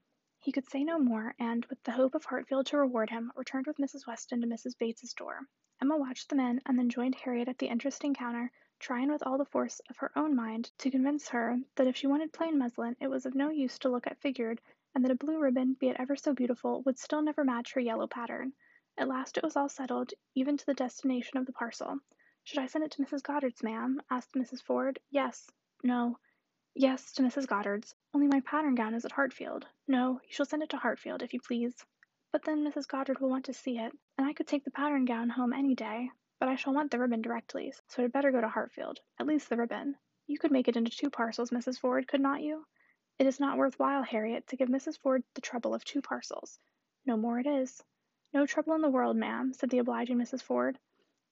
S1: He could say no more, and, with the hope of Hartfield to reward him, returned with Mrs. Weston to Mrs. Bates's door. Emma watched them in, and then joined Harriet at the interesting counter, trying with all the force of her own mind to convince her that if she wanted plain muslin it was of no use to look at figured and that a blue ribbon, be it ever so beautiful, would still never match her yellow pattern. At last it was all settled, even to the destination of the parcel. Should I send it to Mrs. Goddard's, ma'am? asked Mrs. Ford. Yes. No. Yes, to Mrs. Goddard's. Only my pattern gown is at Hartfield. No, you shall send it to Hartfield, if you please. But then Mrs. Goddard will want to see it, and I could take the pattern gown home any day, but I shall want the ribbon directly, so I'd better go to Hartfield. At least the ribbon. You could make it into two parcels, Mrs. Ford, could not you? It is not worth while, Harriet, to give Mrs. Ford the trouble of two parcels. No more it is. No trouble in the world, ma'am, said the obliging Mrs. Ford.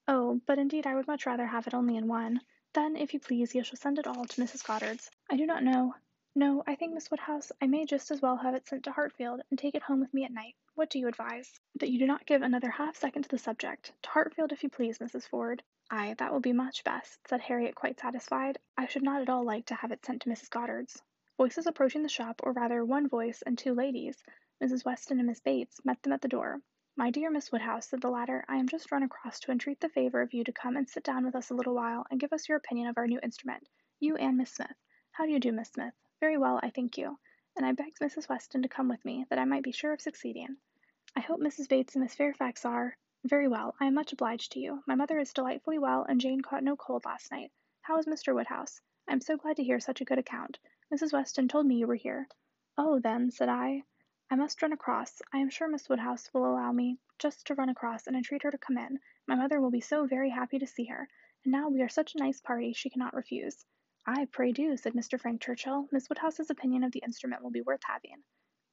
S1: Oh, but indeed I would much rather have it only in one. Then, if you please, you shall send it all to Mrs. Goddard's. I do not know. No, I think, Miss Woodhouse, I may just as well have it sent to Hartfield, and take it home with me at night. What do you advise? That you do not give another half second to the subject. To Hartfield, if you please, Mrs. Ford. Ay, that will be much best, said Harriet, quite satisfied. I should not at all like to have it sent to Mrs. Goddard's. Voices approaching the shop, or rather one voice and two ladies, Mrs. Weston and Miss Bates, met them at the door. My dear Miss Woodhouse, said the latter, I am just run across to entreat the favour of you to come and sit down with us a little while, and give us your opinion of our new instrument. You and Miss Smith. How do you do, Miss Smith? Very well, I thank you. And I begged Mrs. Weston to come with me, that I might be sure of succeeding. I hope Mrs. Bates and Miss Fairfax are very well. I am much obliged to you. My mother is delightfully well, and Jane caught no cold last night. How is Mr. Woodhouse? I am so glad to hear such a good account. Mrs. Weston told me you were here. Oh, then, said I, I must run across. I am sure Miss Woodhouse will allow me just to run across and entreat her to come in. My mother will be so very happy to see her, and now we are such a nice party she cannot refuse. I pray do, said Mr. Frank Churchill. Miss Woodhouse's opinion of the instrument will be worth having.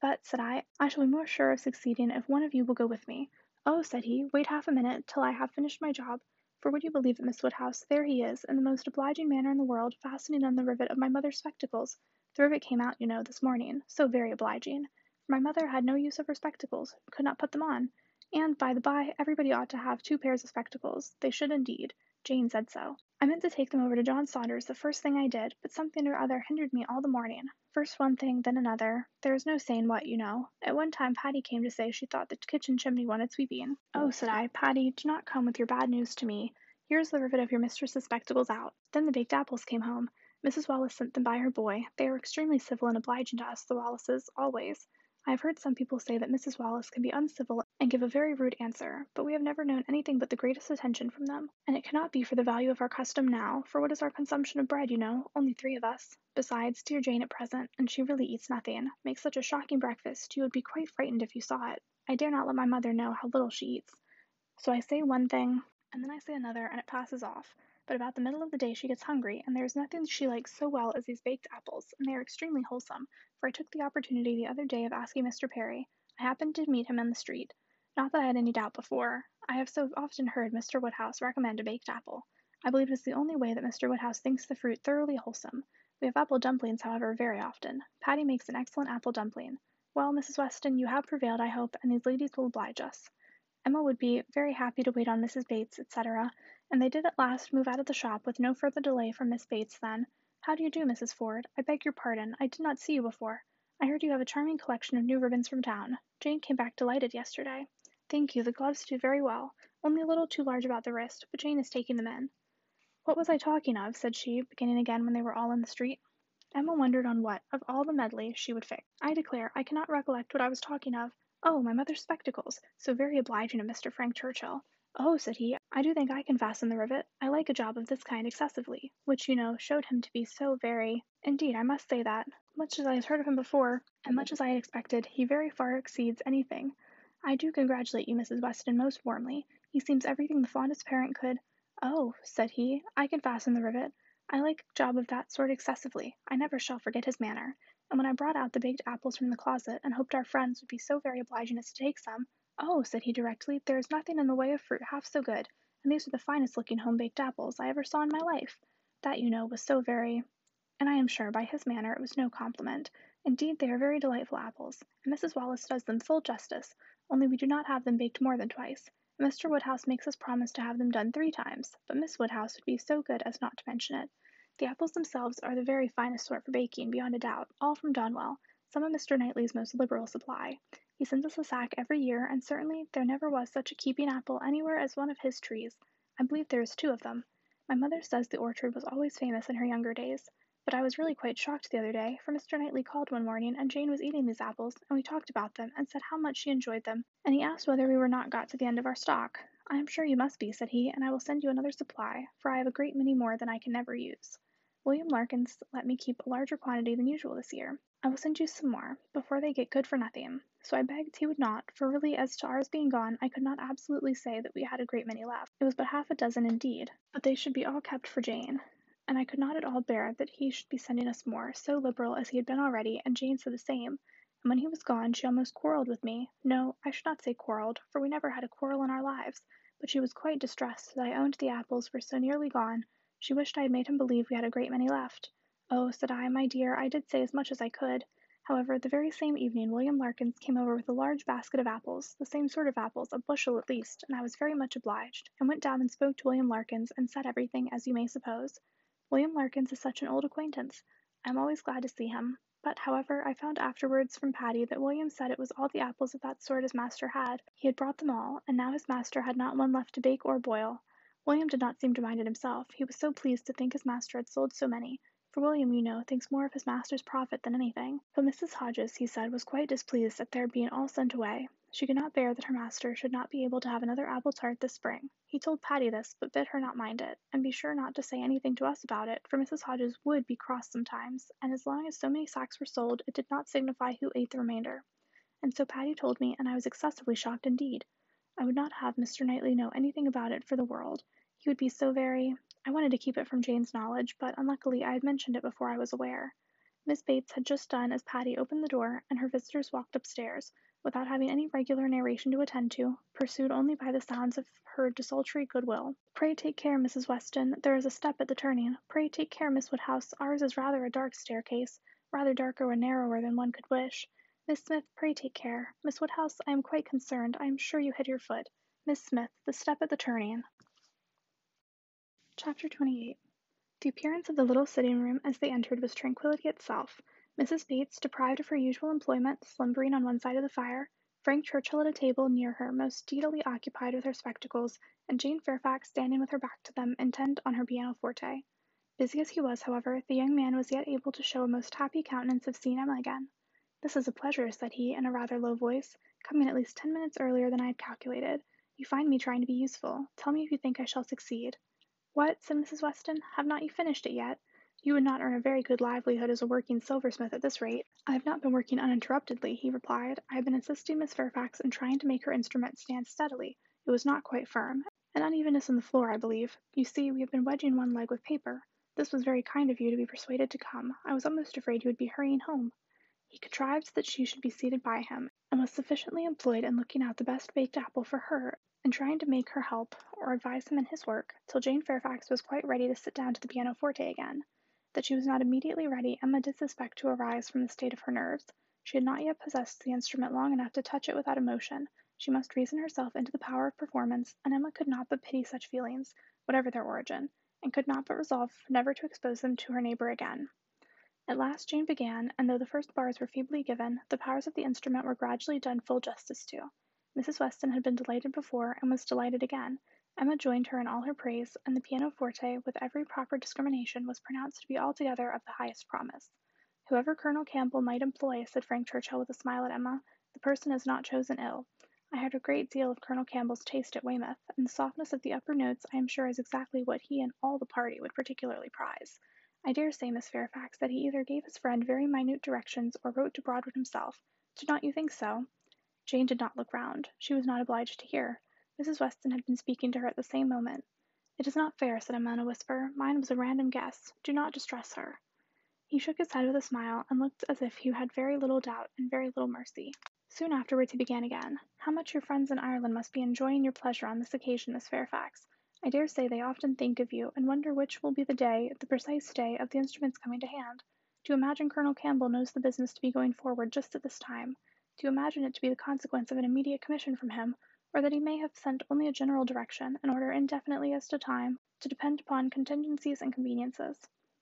S1: But, said I, I shall be more sure of succeeding if one of you will go with me. Oh, said he, wait half a minute till I have finished my job. For would you believe it, Miss Woodhouse, there he is, in the most obliging manner in the world, fastening on the rivet of my mother's spectacles. The rivet came out, you know, this morning. So very obliging. My mother had no use of her spectacles, could not put them on. And, by the by, everybody ought to have two pairs of spectacles. They should indeed. Jane said so. I meant to take them over to John Saunders the first thing I did, but something or other hindered me all the morning. First one thing, then another. There is no saying what, you know. At one time Patty came to say she thought the kitchen chimney wanted sweeping. Oh, said I, Patty, do not come with your bad news to me. Here is the rivet of your mistress's spectacles out. Then the baked apples came home. Mrs. Wallis sent them by her boy. They are extremely civil and obliging to us, the Wallises, always. I have heard some people say that Mrs. Wallis can be uncivil and give a very rude answer, but we have never known anything but the greatest attention from them. And it cannot be for the value of our custom now, for what is our consumption of bread, you know? Only three of us. Besides, dear Jane at present, and she really eats nothing, makes such a shocking breakfast, you would be quite frightened if you saw it. I dare not let my mother know how little she eats. So I say one thing, and then I say another, and it passes off. But about the middle of the day she gets hungry, and there is nothing she likes so well as these baked apples, and they are extremely wholesome, for I took the opportunity the other day of asking Mr. Perry. I happened to meet him in the street. Not that I had any doubt before. I have so often heard Mr. Woodhouse recommend a baked apple. I believe it is the only way that Mr. Woodhouse thinks the fruit thoroughly wholesome. We have apple dumplings, however, very often. Patty makes an excellent apple dumpling. Well, Mrs. Weston, you have prevailed, I hope, and these ladies will oblige us. Emma would be very happy to wait on Mrs. Bates, etc., and they did at last move out of the shop with no further delay from Miss Bates then. How do you do, Mrs. Ford? I beg your pardon, I did not see you before. I heard you have a charming collection of new ribbons from town. Jane came back delighted yesterday. Thank you, the gloves do very well, only a little too large about the wrist, but Jane is taking them in. What was I talking of? said she, beginning again when they were all in the street. Emma wondered on what, of all the medley, she would fix. I declare, I cannot recollect what I was talking of. Oh, my mother's spectacles, so very obliging of Mr. Frank Churchill. Oh, said he, I do think I can fasten the rivet. I like a job of this kind excessively, which, you know, showed him to be so very indeed, I must say that, much as I had heard of him before, and much as I had expected, he very far exceeds anything. I do congratulate you, Mrs. Weston, most warmly. He seems everything the fondest parent could. Oh, said he, I can fasten the rivet. I like a job of that sort excessively. I never shall forget his manner. And when I brought out the baked apples from the closet, and hoped our friends would be so very obliging as to take some, "Oh," said he directly, "there is nothing in the way of fruit half so good, and these are the finest looking home baked apples I ever saw in my life." That, you know, was so very and I am sure, by his manner, it was no compliment. Indeed, they are very delightful apples, and Mrs. Wallis does them full justice, only we do not have them baked more than twice. Mr. Woodhouse makes us promise to have them done three times, but Miss Woodhouse would be so good as not to mention it. The apples themselves are the very finest sort for baking, beyond a doubt, all from Donwell, some of Mr. Knightley's most liberal supply. He sends us a sack every year, and certainly there never was such a keeping apple anywhere as one of his trees. I believe there is two of them. My mother says the orchard was always famous in her younger days. But I was really quite shocked the other day, for Mr. Knightley called one morning, and Jane was eating these apples, and we talked about them, and said how much she enjoyed them, and he asked whether we were not got to the end of our stock. I am sure you must be, said he, and I will send you another supply, for I have a great many more than I can never use. William Larkins let me keep a larger quantity than usual this year. I will send you some more, before they get good for nothing. So I begged he would not, for really as to ours being gone, I could not absolutely say that we had a great many left. It was but half a dozen indeed, but they should be all kept for Jane. and I could not at all bear that he should be sending us more, so liberal as he had been already, and Jane said the same, and when he was gone she almost quarrelled with me no, I should not say quarrelled, for we never had a quarrel in our lives, but she was quite distressed that I owned the apples were so nearly gone, she wished I had made him believe we had a great many left. Oh, said I, my dear, I did say as much as I could. However, the very same evening William Larkins came over with a large basket of apples, the same sort of apples, a bushel at least, and I was very much obliged, and went down and spoke to William Larkins, and said everything, as you may suppose. William Larkins is such an old acquaintance. I am always glad to see him. But, however, I found afterwards from Patty that William said it was all the apples of that sort his master had. He had brought them all, and now his master had not one left to bake or boil. William did not seem to mind it himself, he was so pleased to think his master had sold so many for William, you know, thinks more of his master's profit than anything. But Mrs. Hodges, he said, was quite displeased at their being all sent away. She could not bear that her master should not be able to have another apple tart this spring. He told Patty this, but bid her not mind it, and be sure not to say anything to us about it, for Mrs. Hodges would be cross sometimes, and as long as so many sacks were sold, it did not signify who ate the remainder. And so Patty told me, and I was excessively shocked indeed. I would not have Mr. Knightley know anything about it for the world. He would be so very I wanted to keep it from Jane's knowledge, but unluckily I had mentioned it before I was aware. Miss Bates had just done as Patty opened the door, and her visitors walked upstairs, without having any regular narration to attend to, pursued only by the sounds of her desultory goodwill. Pray take care, Mrs. Weston, there is a step at the turning. Pray take care, Miss Woodhouse, ours is rather a dark staircase, rather darker and narrower than one could wish. Miss Smith, pray take care. Miss Woodhouse, I am quite concerned, I am sure you hit your foot. Miss Smith, the step at the turning. Chapter 28 The appearance of the little sitting room as they entered was tranquillity itself. Mrs. Bates, deprived of her usual employment, slumbering on one side of the fire, Frank Churchill at a table near her, most steadily occupied with her spectacles, and Jane Fairfax standing with her back to them, intent on her pianoforte. Busy as he was, however, the young man was yet able to show a most happy countenance of seeing Emma again. This is a pleasure, said he, in a rather low voice, coming at least ten minutes earlier than I had calculated. You find me trying to be useful. Tell me if you think I shall succeed. What? said Mrs. Weston. Have not you finished it yet? You would not earn a very good livelihood as a working silversmith at this rate. I have not been working uninterruptedly, he replied. I have been assisting Miss Fairfax in trying to make her instrument stand steadily. It was not quite firm. An unevenness in the floor, I believe. You see, we have been wedging one leg with paper. This was very kind of you to be persuaded to come. I was almost afraid you would be hurrying home. He contrived that she should be seated by him, and was sufficiently employed in looking out the best baked apple for her and trying to make her help or advise him in his work, till Jane Fairfax was quite ready to sit down to the pianoforte again. That she was not immediately ready Emma did suspect to arise from the state of her nerves. She had not yet possessed the instrument long enough to touch it without emotion. She must reason herself into the power of performance, and Emma could not but pity such feelings, whatever their origin, and could not but resolve never to expose them to her neighbour again. At last Jane began, and though the first bars were feebly given, the powers of the instrument were gradually done full justice to. Mrs. Weston had been delighted before, and was delighted again. Emma joined her in all her praise, and the pianoforte, with every proper discrimination, was pronounced to be altogether of the highest promise. Whoever Colonel Campbell might employ, said Frank Churchill with a smile at Emma, the person is not chosen ill. I heard a great deal of Colonel Campbell's taste at Weymouth, and the softness of the upper notes I am sure is exactly what he and all the party would particularly prize. I dare say, Miss Fairfax, that he either gave his friend very minute directions or wrote to Broadwood himself. Do not you think so? Jane did not look round. She was not obliged to hear. Mrs. Weston had been speaking to her at the same moment. It is not fair, said Emma in a whisper. Mine was a random guess. Do not distress her. He shook his head with a smile, and looked as if he had very little doubt and very little mercy. Soon afterwards he began again. How much your friends in Ireland must be enjoying your pleasure on this occasion, Miss Fairfax. I dare say they often think of you, and wonder which will be the day, the precise day, of the instrument's coming to hand. Do you imagine Colonel Campbell knows the business to be going forward just at this time? You imagine it to be the consequence of an immediate commission from him, or that he may have sent only a general direction, an order indefinitely as to time, to depend upon contingencies and conveniences?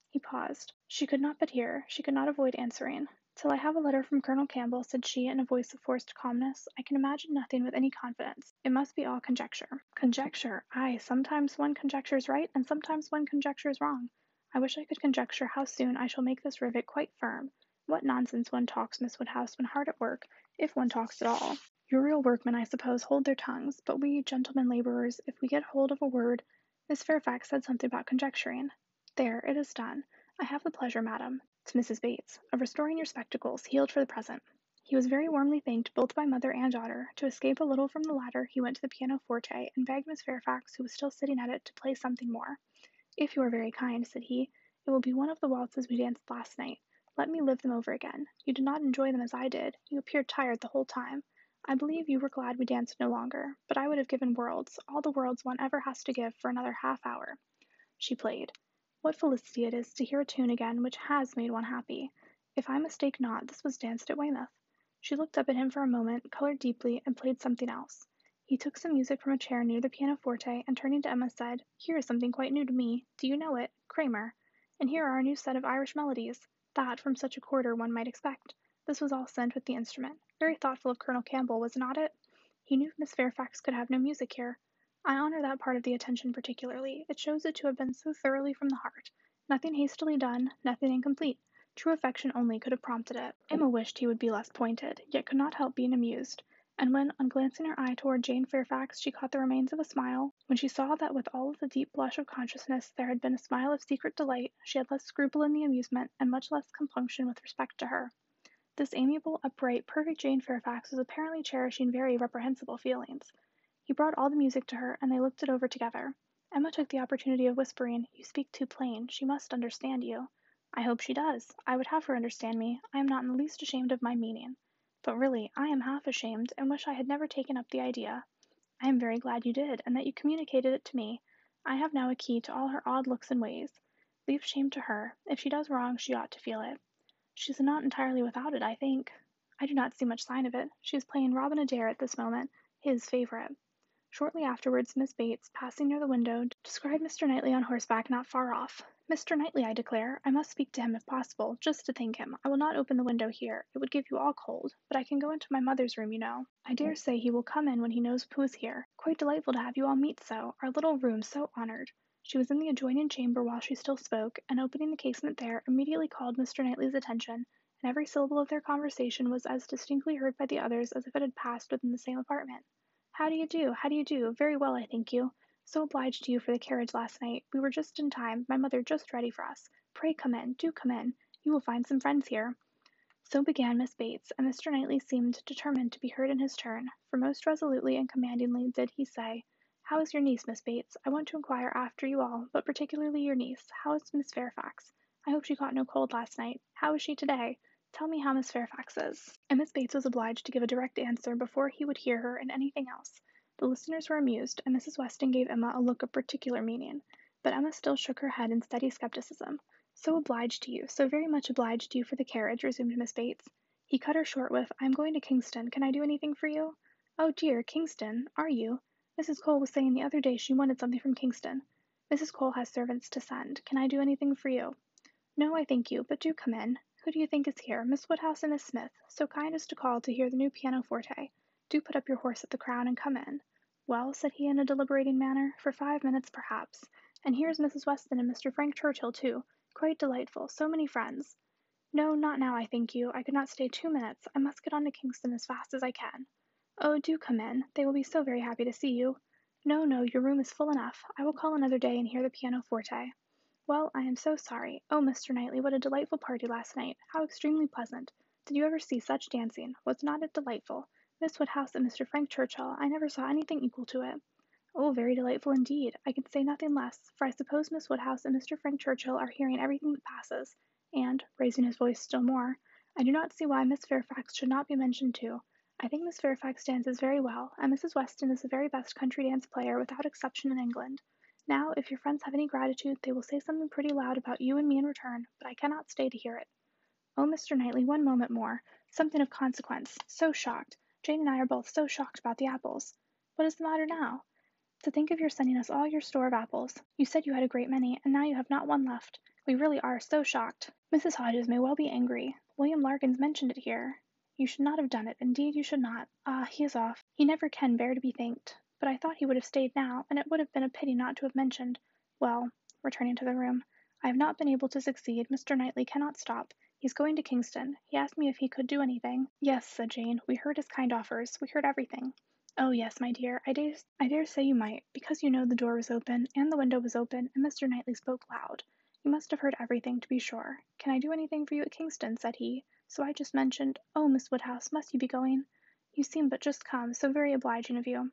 S1: He paused. She could not but hear, she could not avoid answering. Till I have a letter from Colonel Campbell, said she in a voice of forced calmness, I can imagine nothing with any confidence. It must be all conjecture. Conjecture! Ay, sometimes one conjectures right, and sometimes one conjectures wrong. I wish I could conjecture how soon I shall make this rivet quite firm. What nonsense one talks, Miss Woodhouse, when hard at work, if one talks at all. Your real workmen, I suppose, hold their tongues, but we gentlemen labourers, if we get hold of a word Miss Fairfax said something about conjecturing. There, it is done. I have the pleasure, madam, to Mrs. Bates, of restoring your spectacles, healed for the present. He was very warmly thanked both by mother and daughter. To escape a little from the latter, he went to the pianoforte and begged Miss Fairfax, who was still sitting at it, to play something more. If you are very kind, said he, it will be one of the waltzes we danced last night. Let me live them over again. You did not enjoy them as I did. You appeared tired the whole time. I believe you were glad we danced no longer, but I would have given worlds, all the worlds one ever has to give, for another half hour. She played. What felicity it is to hear a tune again which has made one happy. If I mistake not, this was danced at Weymouth. She looked up at him for a moment, colored deeply, and played something else. He took some music from a chair near the pianoforte, and turning to Emma said, Here is something quite new to me. Do you know it? Cramer. And here are a new set of Irish melodies. That, from such a quarter, one might expect. This was all sent with the instrument. Very thoughtful of Colonel Campbell, was not it? He knew Miss Fairfax could have no music here. I honor that part of the attention particularly. It shows it to have been so thoroughly from the heart. Nothing hastily done, nothing incomplete. True affection only could have prompted it. Emma wished he would be less pointed, yet could not help being amused and when, on glancing her eye toward Jane Fairfax, she caught the remains of a smile, when she saw that with all of the deep blush of consciousness there had been a smile of secret delight, she had less scruple in the amusement, and much less compunction with respect to her. This amiable, upright, perfect Jane Fairfax was apparently cherishing very reprehensible feelings. He brought all the music to her, and they looked it over together. Emma took the opportunity of whispering, You speak too plain. She must understand you. I hope she does. I would have her understand me. I am not in the least ashamed of my meaning. But really, I am half ashamed, and wish I had never taken up the idea. I am very glad you did, and that you communicated it to me. I have now a key to all her odd looks and ways. Leave shame to her. If she does wrong, she ought to feel it. She is not entirely without it, I think. I do not see much sign of it. She is playing Robin Adair at this moment, his favorite. Shortly afterwards, Miss Bates, passing near the window, descried Mr. Knightley on horseback not far off. Mr. Knightley, I declare. I must speak to him if possible, just to thank him. I will not open the window here. It would give you all cold. But I can go into my mother's room, you know. I dare say he will come in when he knows who is here. Quite delightful to have you all meet so. Our little room so honored. She was in the adjoining chamber while she still spoke, and opening the casement there, immediately called Mr. Knightley's attention, and every syllable of their conversation was as distinctly heard by the others as if it had passed within the same apartment. How do you do? How do you do? Very well, I thank you. So obliged to you for the carriage last night. We were just in time, my mother just ready for us. Pray come in, do come in. You will find some friends here. So began Miss Bates, and Mr. Knightley seemed determined to be heard in his turn, for most resolutely and commandingly did he say, How is your niece, Miss Bates? I want to inquire after you all, but particularly your niece. How is Miss Fairfax? I hope she caught no cold last night. How is she today? Tell me how Miss Fairfax is. And Miss Bates was obliged to give a direct answer before he would hear her in anything else. The listeners were amused, and Mrs. Weston gave Emma a look of particular meaning, but Emma still shook her head in steady skepticism. So obliged to you, so very much obliged to you for the carriage, resumed Miss Bates. He cut her short with, I am going to Kingston. Can I do anything for you? Oh dear, Kingston, are you? Mrs. Cole was saying the other day she wanted something from Kingston. Mrs. Cole has servants to send. Can I do anything for you? No, I thank you, but do come in. Who do you think is here? Miss Woodhouse and Miss Smith, so kind as to call to hear the new pianoforte. Do put up your horse at the Crown and come in. Well, said he in a deliberating manner, for five minutes perhaps. And here's Mrs. Weston and Mr. Frank Churchill too. Quite delightful. So many friends. No, not now, I thank you. I could not stay two minutes. I must get on to Kingston as fast as I can. Oh, do come in. They will be so very happy to see you. No, no, your room is full enough. I will call another day and hear the pianoforte. Well, I am so sorry. Oh, Mr. Knightley, what a delightful party last night. How extremely pleasant. Did you ever see such dancing? Was not it delightful? Miss Woodhouse and Mr. Frank Churchill, I never saw anything equal to it. Oh, very delightful indeed. I can say nothing less, for I suppose Miss Woodhouse and Mr. Frank Churchill are hearing everything that passes, and, raising his voice still more, I do not see why Miss Fairfax should not be mentioned too. I think Miss Fairfax dances very well, and Mrs. Weston is the very best country dance player without exception in England. Now, if your friends have any gratitude, they will say something pretty loud about you and me in return, but I cannot stay to hear it. Oh, Mr. Knightley, one moment more. Something of consequence. So shocked. Jane and I are both so shocked about the apples. What is the matter now? To think of your sending us all your store of apples. You said you had a great many, and now you have not one left. We really are so shocked. Mrs. Hodges may well be angry. William Larkins mentioned it here. You should not have done it. Indeed, you should not. Ah, he is off. He never can bear to be thanked. But I thought he would have stayed now, and it would have been a pity not to have mentioned. Well, returning to the room, I have not been able to succeed. Mr. Knightley cannot stop. He's going to Kingston. He asked me if he could do anything. Yes, said Jane. We heard his kind offers. We heard everything. Oh, yes, my dear. I dare, I dare say you might, because you know the door was open, and the window was open, and Mr. Knightley spoke loud. You must have heard everything, to be sure. Can I do anything for you at Kingston? said he. So I just mentioned, Oh, Miss Woodhouse, must you be going? You seem but just come, so very obliging of you.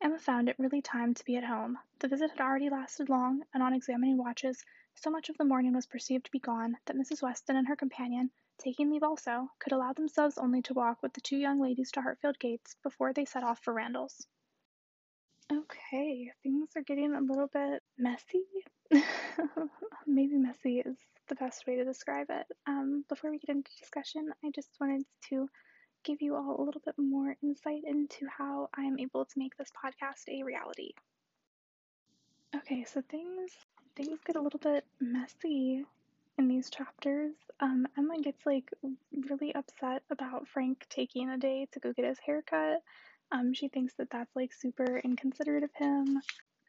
S1: Emma found it really time to be at home. The visit had already lasted long, and on examining watches, so much of the morning was perceived to be gone that Mrs. Weston and her companion, taking leave also, could allow themselves only to walk with the two young ladies to Hartfield gates before they set off for Randalls. Okay, things are getting a little bit messy. Maybe messy is the best way to describe it. Um, before we get into discussion, I just wanted to give you all a little bit more insight into how I'm able to make this podcast a reality. Okay, so things things get a little bit messy in these chapters. Um, Emma gets like really upset about Frank taking a day to go get his haircut. Um, she thinks that that's like super inconsiderate of him.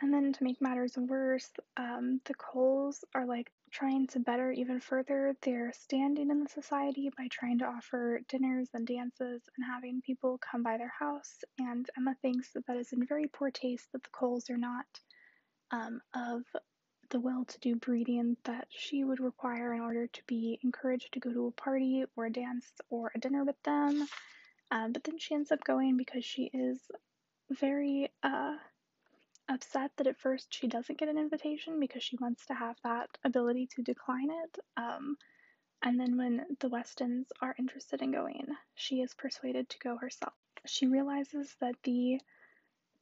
S1: And then to make matters worse, um, the Coles are like trying to better even further their standing in the society by trying to offer dinners and dances and having people come by their house. And Emma thinks that that is in very poor taste that the Coles are not um, of the well to do breeding that she would require in order to be encouraged to go to a party or a dance or a dinner with them. Um, but then she ends up going because she is very uh, upset that at first she doesn't get an invitation because she wants to have that ability to decline it. Um, and then when the Westons are interested in going, she is persuaded to go herself. She realizes that the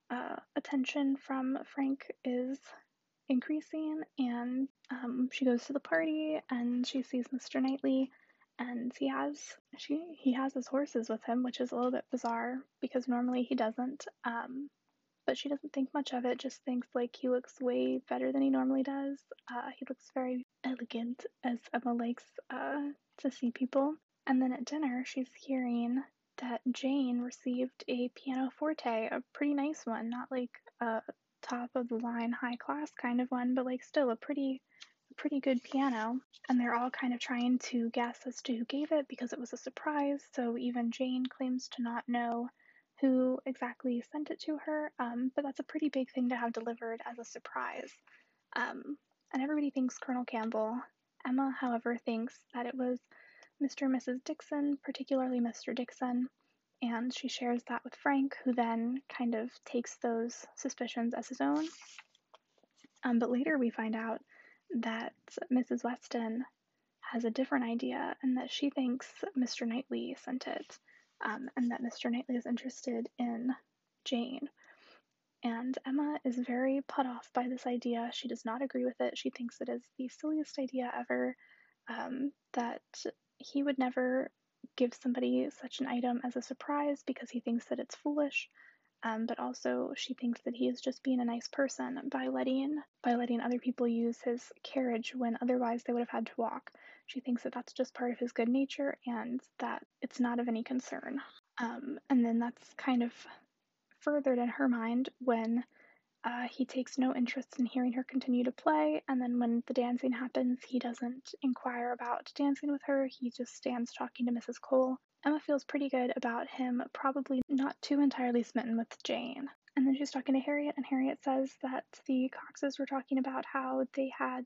S1: uh, attention from Frank is increasing, and um, she goes to the party and she sees Mr. Knightley, and he has she he has his horses with him, which is a little bit bizarre because normally he doesn't. Um, but she doesn't think much of it. Just thinks like he looks way better than he normally does. Uh, he looks very elegant, as Emma likes uh, to see people. And then at dinner, she's hearing that Jane received a pianoforte, a pretty nice one, not like a top of the line high class kind of one, but like still a pretty pretty good piano. And they're all kind of trying to guess as to who gave it because it was a surprise. So even Jane claims to not know who exactly sent it to her, um, but that's a pretty big thing to have delivered as a surprise. Um, and everybody thinks Colonel Campbell. Emma, however, thinks that it was Mr. and Mrs. Dixon, particularly Mr. Dixon, and she shares that with Frank, who then kind of takes those suspicions as his own. Um, but later we find out that Mrs. Weston has a different idea and that she thinks Mr. Knightley sent it um, and that Mr. Knightley is interested in Jane. And Emma is very put off by this idea. She does not agree with it. She thinks it is the silliest idea ever, um, that he would never give somebody such an item as a surprise because he thinks that it's foolish. Um, but also she thinks that he is just being a nice person by letting by letting other people use his carriage when otherwise they would have had to walk. She thinks that that's just part of his good nature and that it's not of any concern. Um, and then that's kind of furthered in her mind when uh, he takes no interest in hearing her continue to play, and then when the dancing happens, he doesn't inquire about dancing with her. He just stands talking to Mrs. Cole. Emma feels pretty good about him probably not too entirely smitten with Jane. And then she's talking to Harriet, and Harriet says that the Coxes were talking about how they had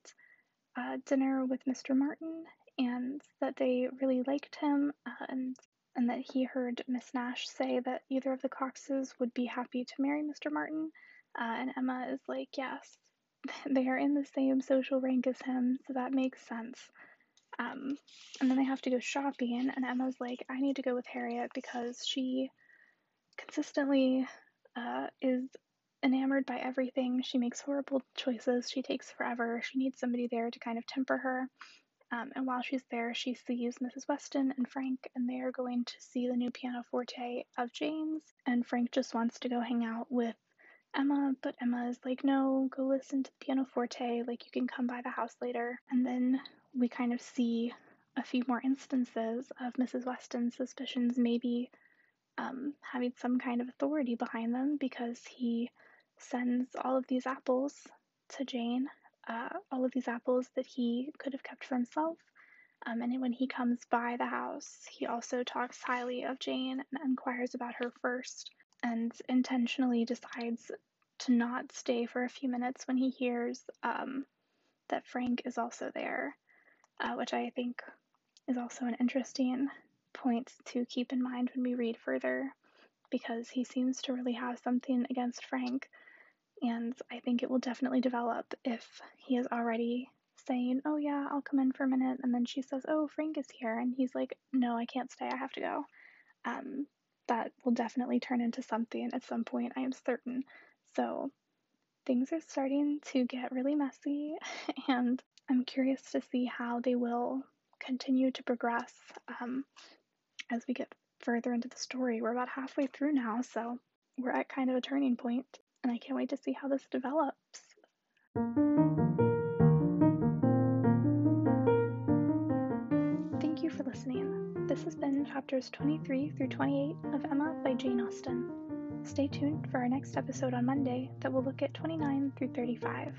S1: uh, dinner with Mr. Martin and that they really liked him and and that he heard Miss Nash say that either of the Coxes would be happy to marry Mr. Martin. Uh, and Emma is like, yes, they are in the same social rank as him, so that makes sense. Um, and then they have to go shopping, and Emma's like, I need to go with Harriet because she consistently uh, is enamored by everything. She makes horrible choices. She takes forever. She needs somebody there to kind of temper her. Um, and while she's there, she sees Mrs. Weston and Frank, and they are going to see the new pianoforte of Jane's. And Frank just wants to go hang out with Emma, but Emma is like, no, go listen to the pianoforte. Like, you can come by the house later. And then we kind of see a few more instances of Mrs. Weston's suspicions maybe um, having some kind of authority behind them because he sends all of these apples to Jane, uh, all of these apples that he could have kept for himself. Um, and when he comes by the house, he also talks highly of Jane and inquires about her first and intentionally decides to not stay for a few minutes when he hears um, that Frank is also there, uh, which I think is also an interesting point to keep in mind when we read further. because he seems to really have something against Frank. And I think it will definitely develop if he is already saying, Oh, yeah, I'll come in for a minute. And then she says, Oh, Frank is here. And he's like, No, I can't stay. I have to go. Um, that will definitely turn into something at some point, I am certain. So things are starting to get really messy, and I'm curious to see how they will continue to progress um, as we get further into the story. We're about halfway through now, so we're at kind of a turning point, and I can't wait to see how this develops. Thank you for listening. This has been chapters 23 through 28 of Emma by Jane Austen. Stay tuned for our next episode on Monday that will look at 29 through 35.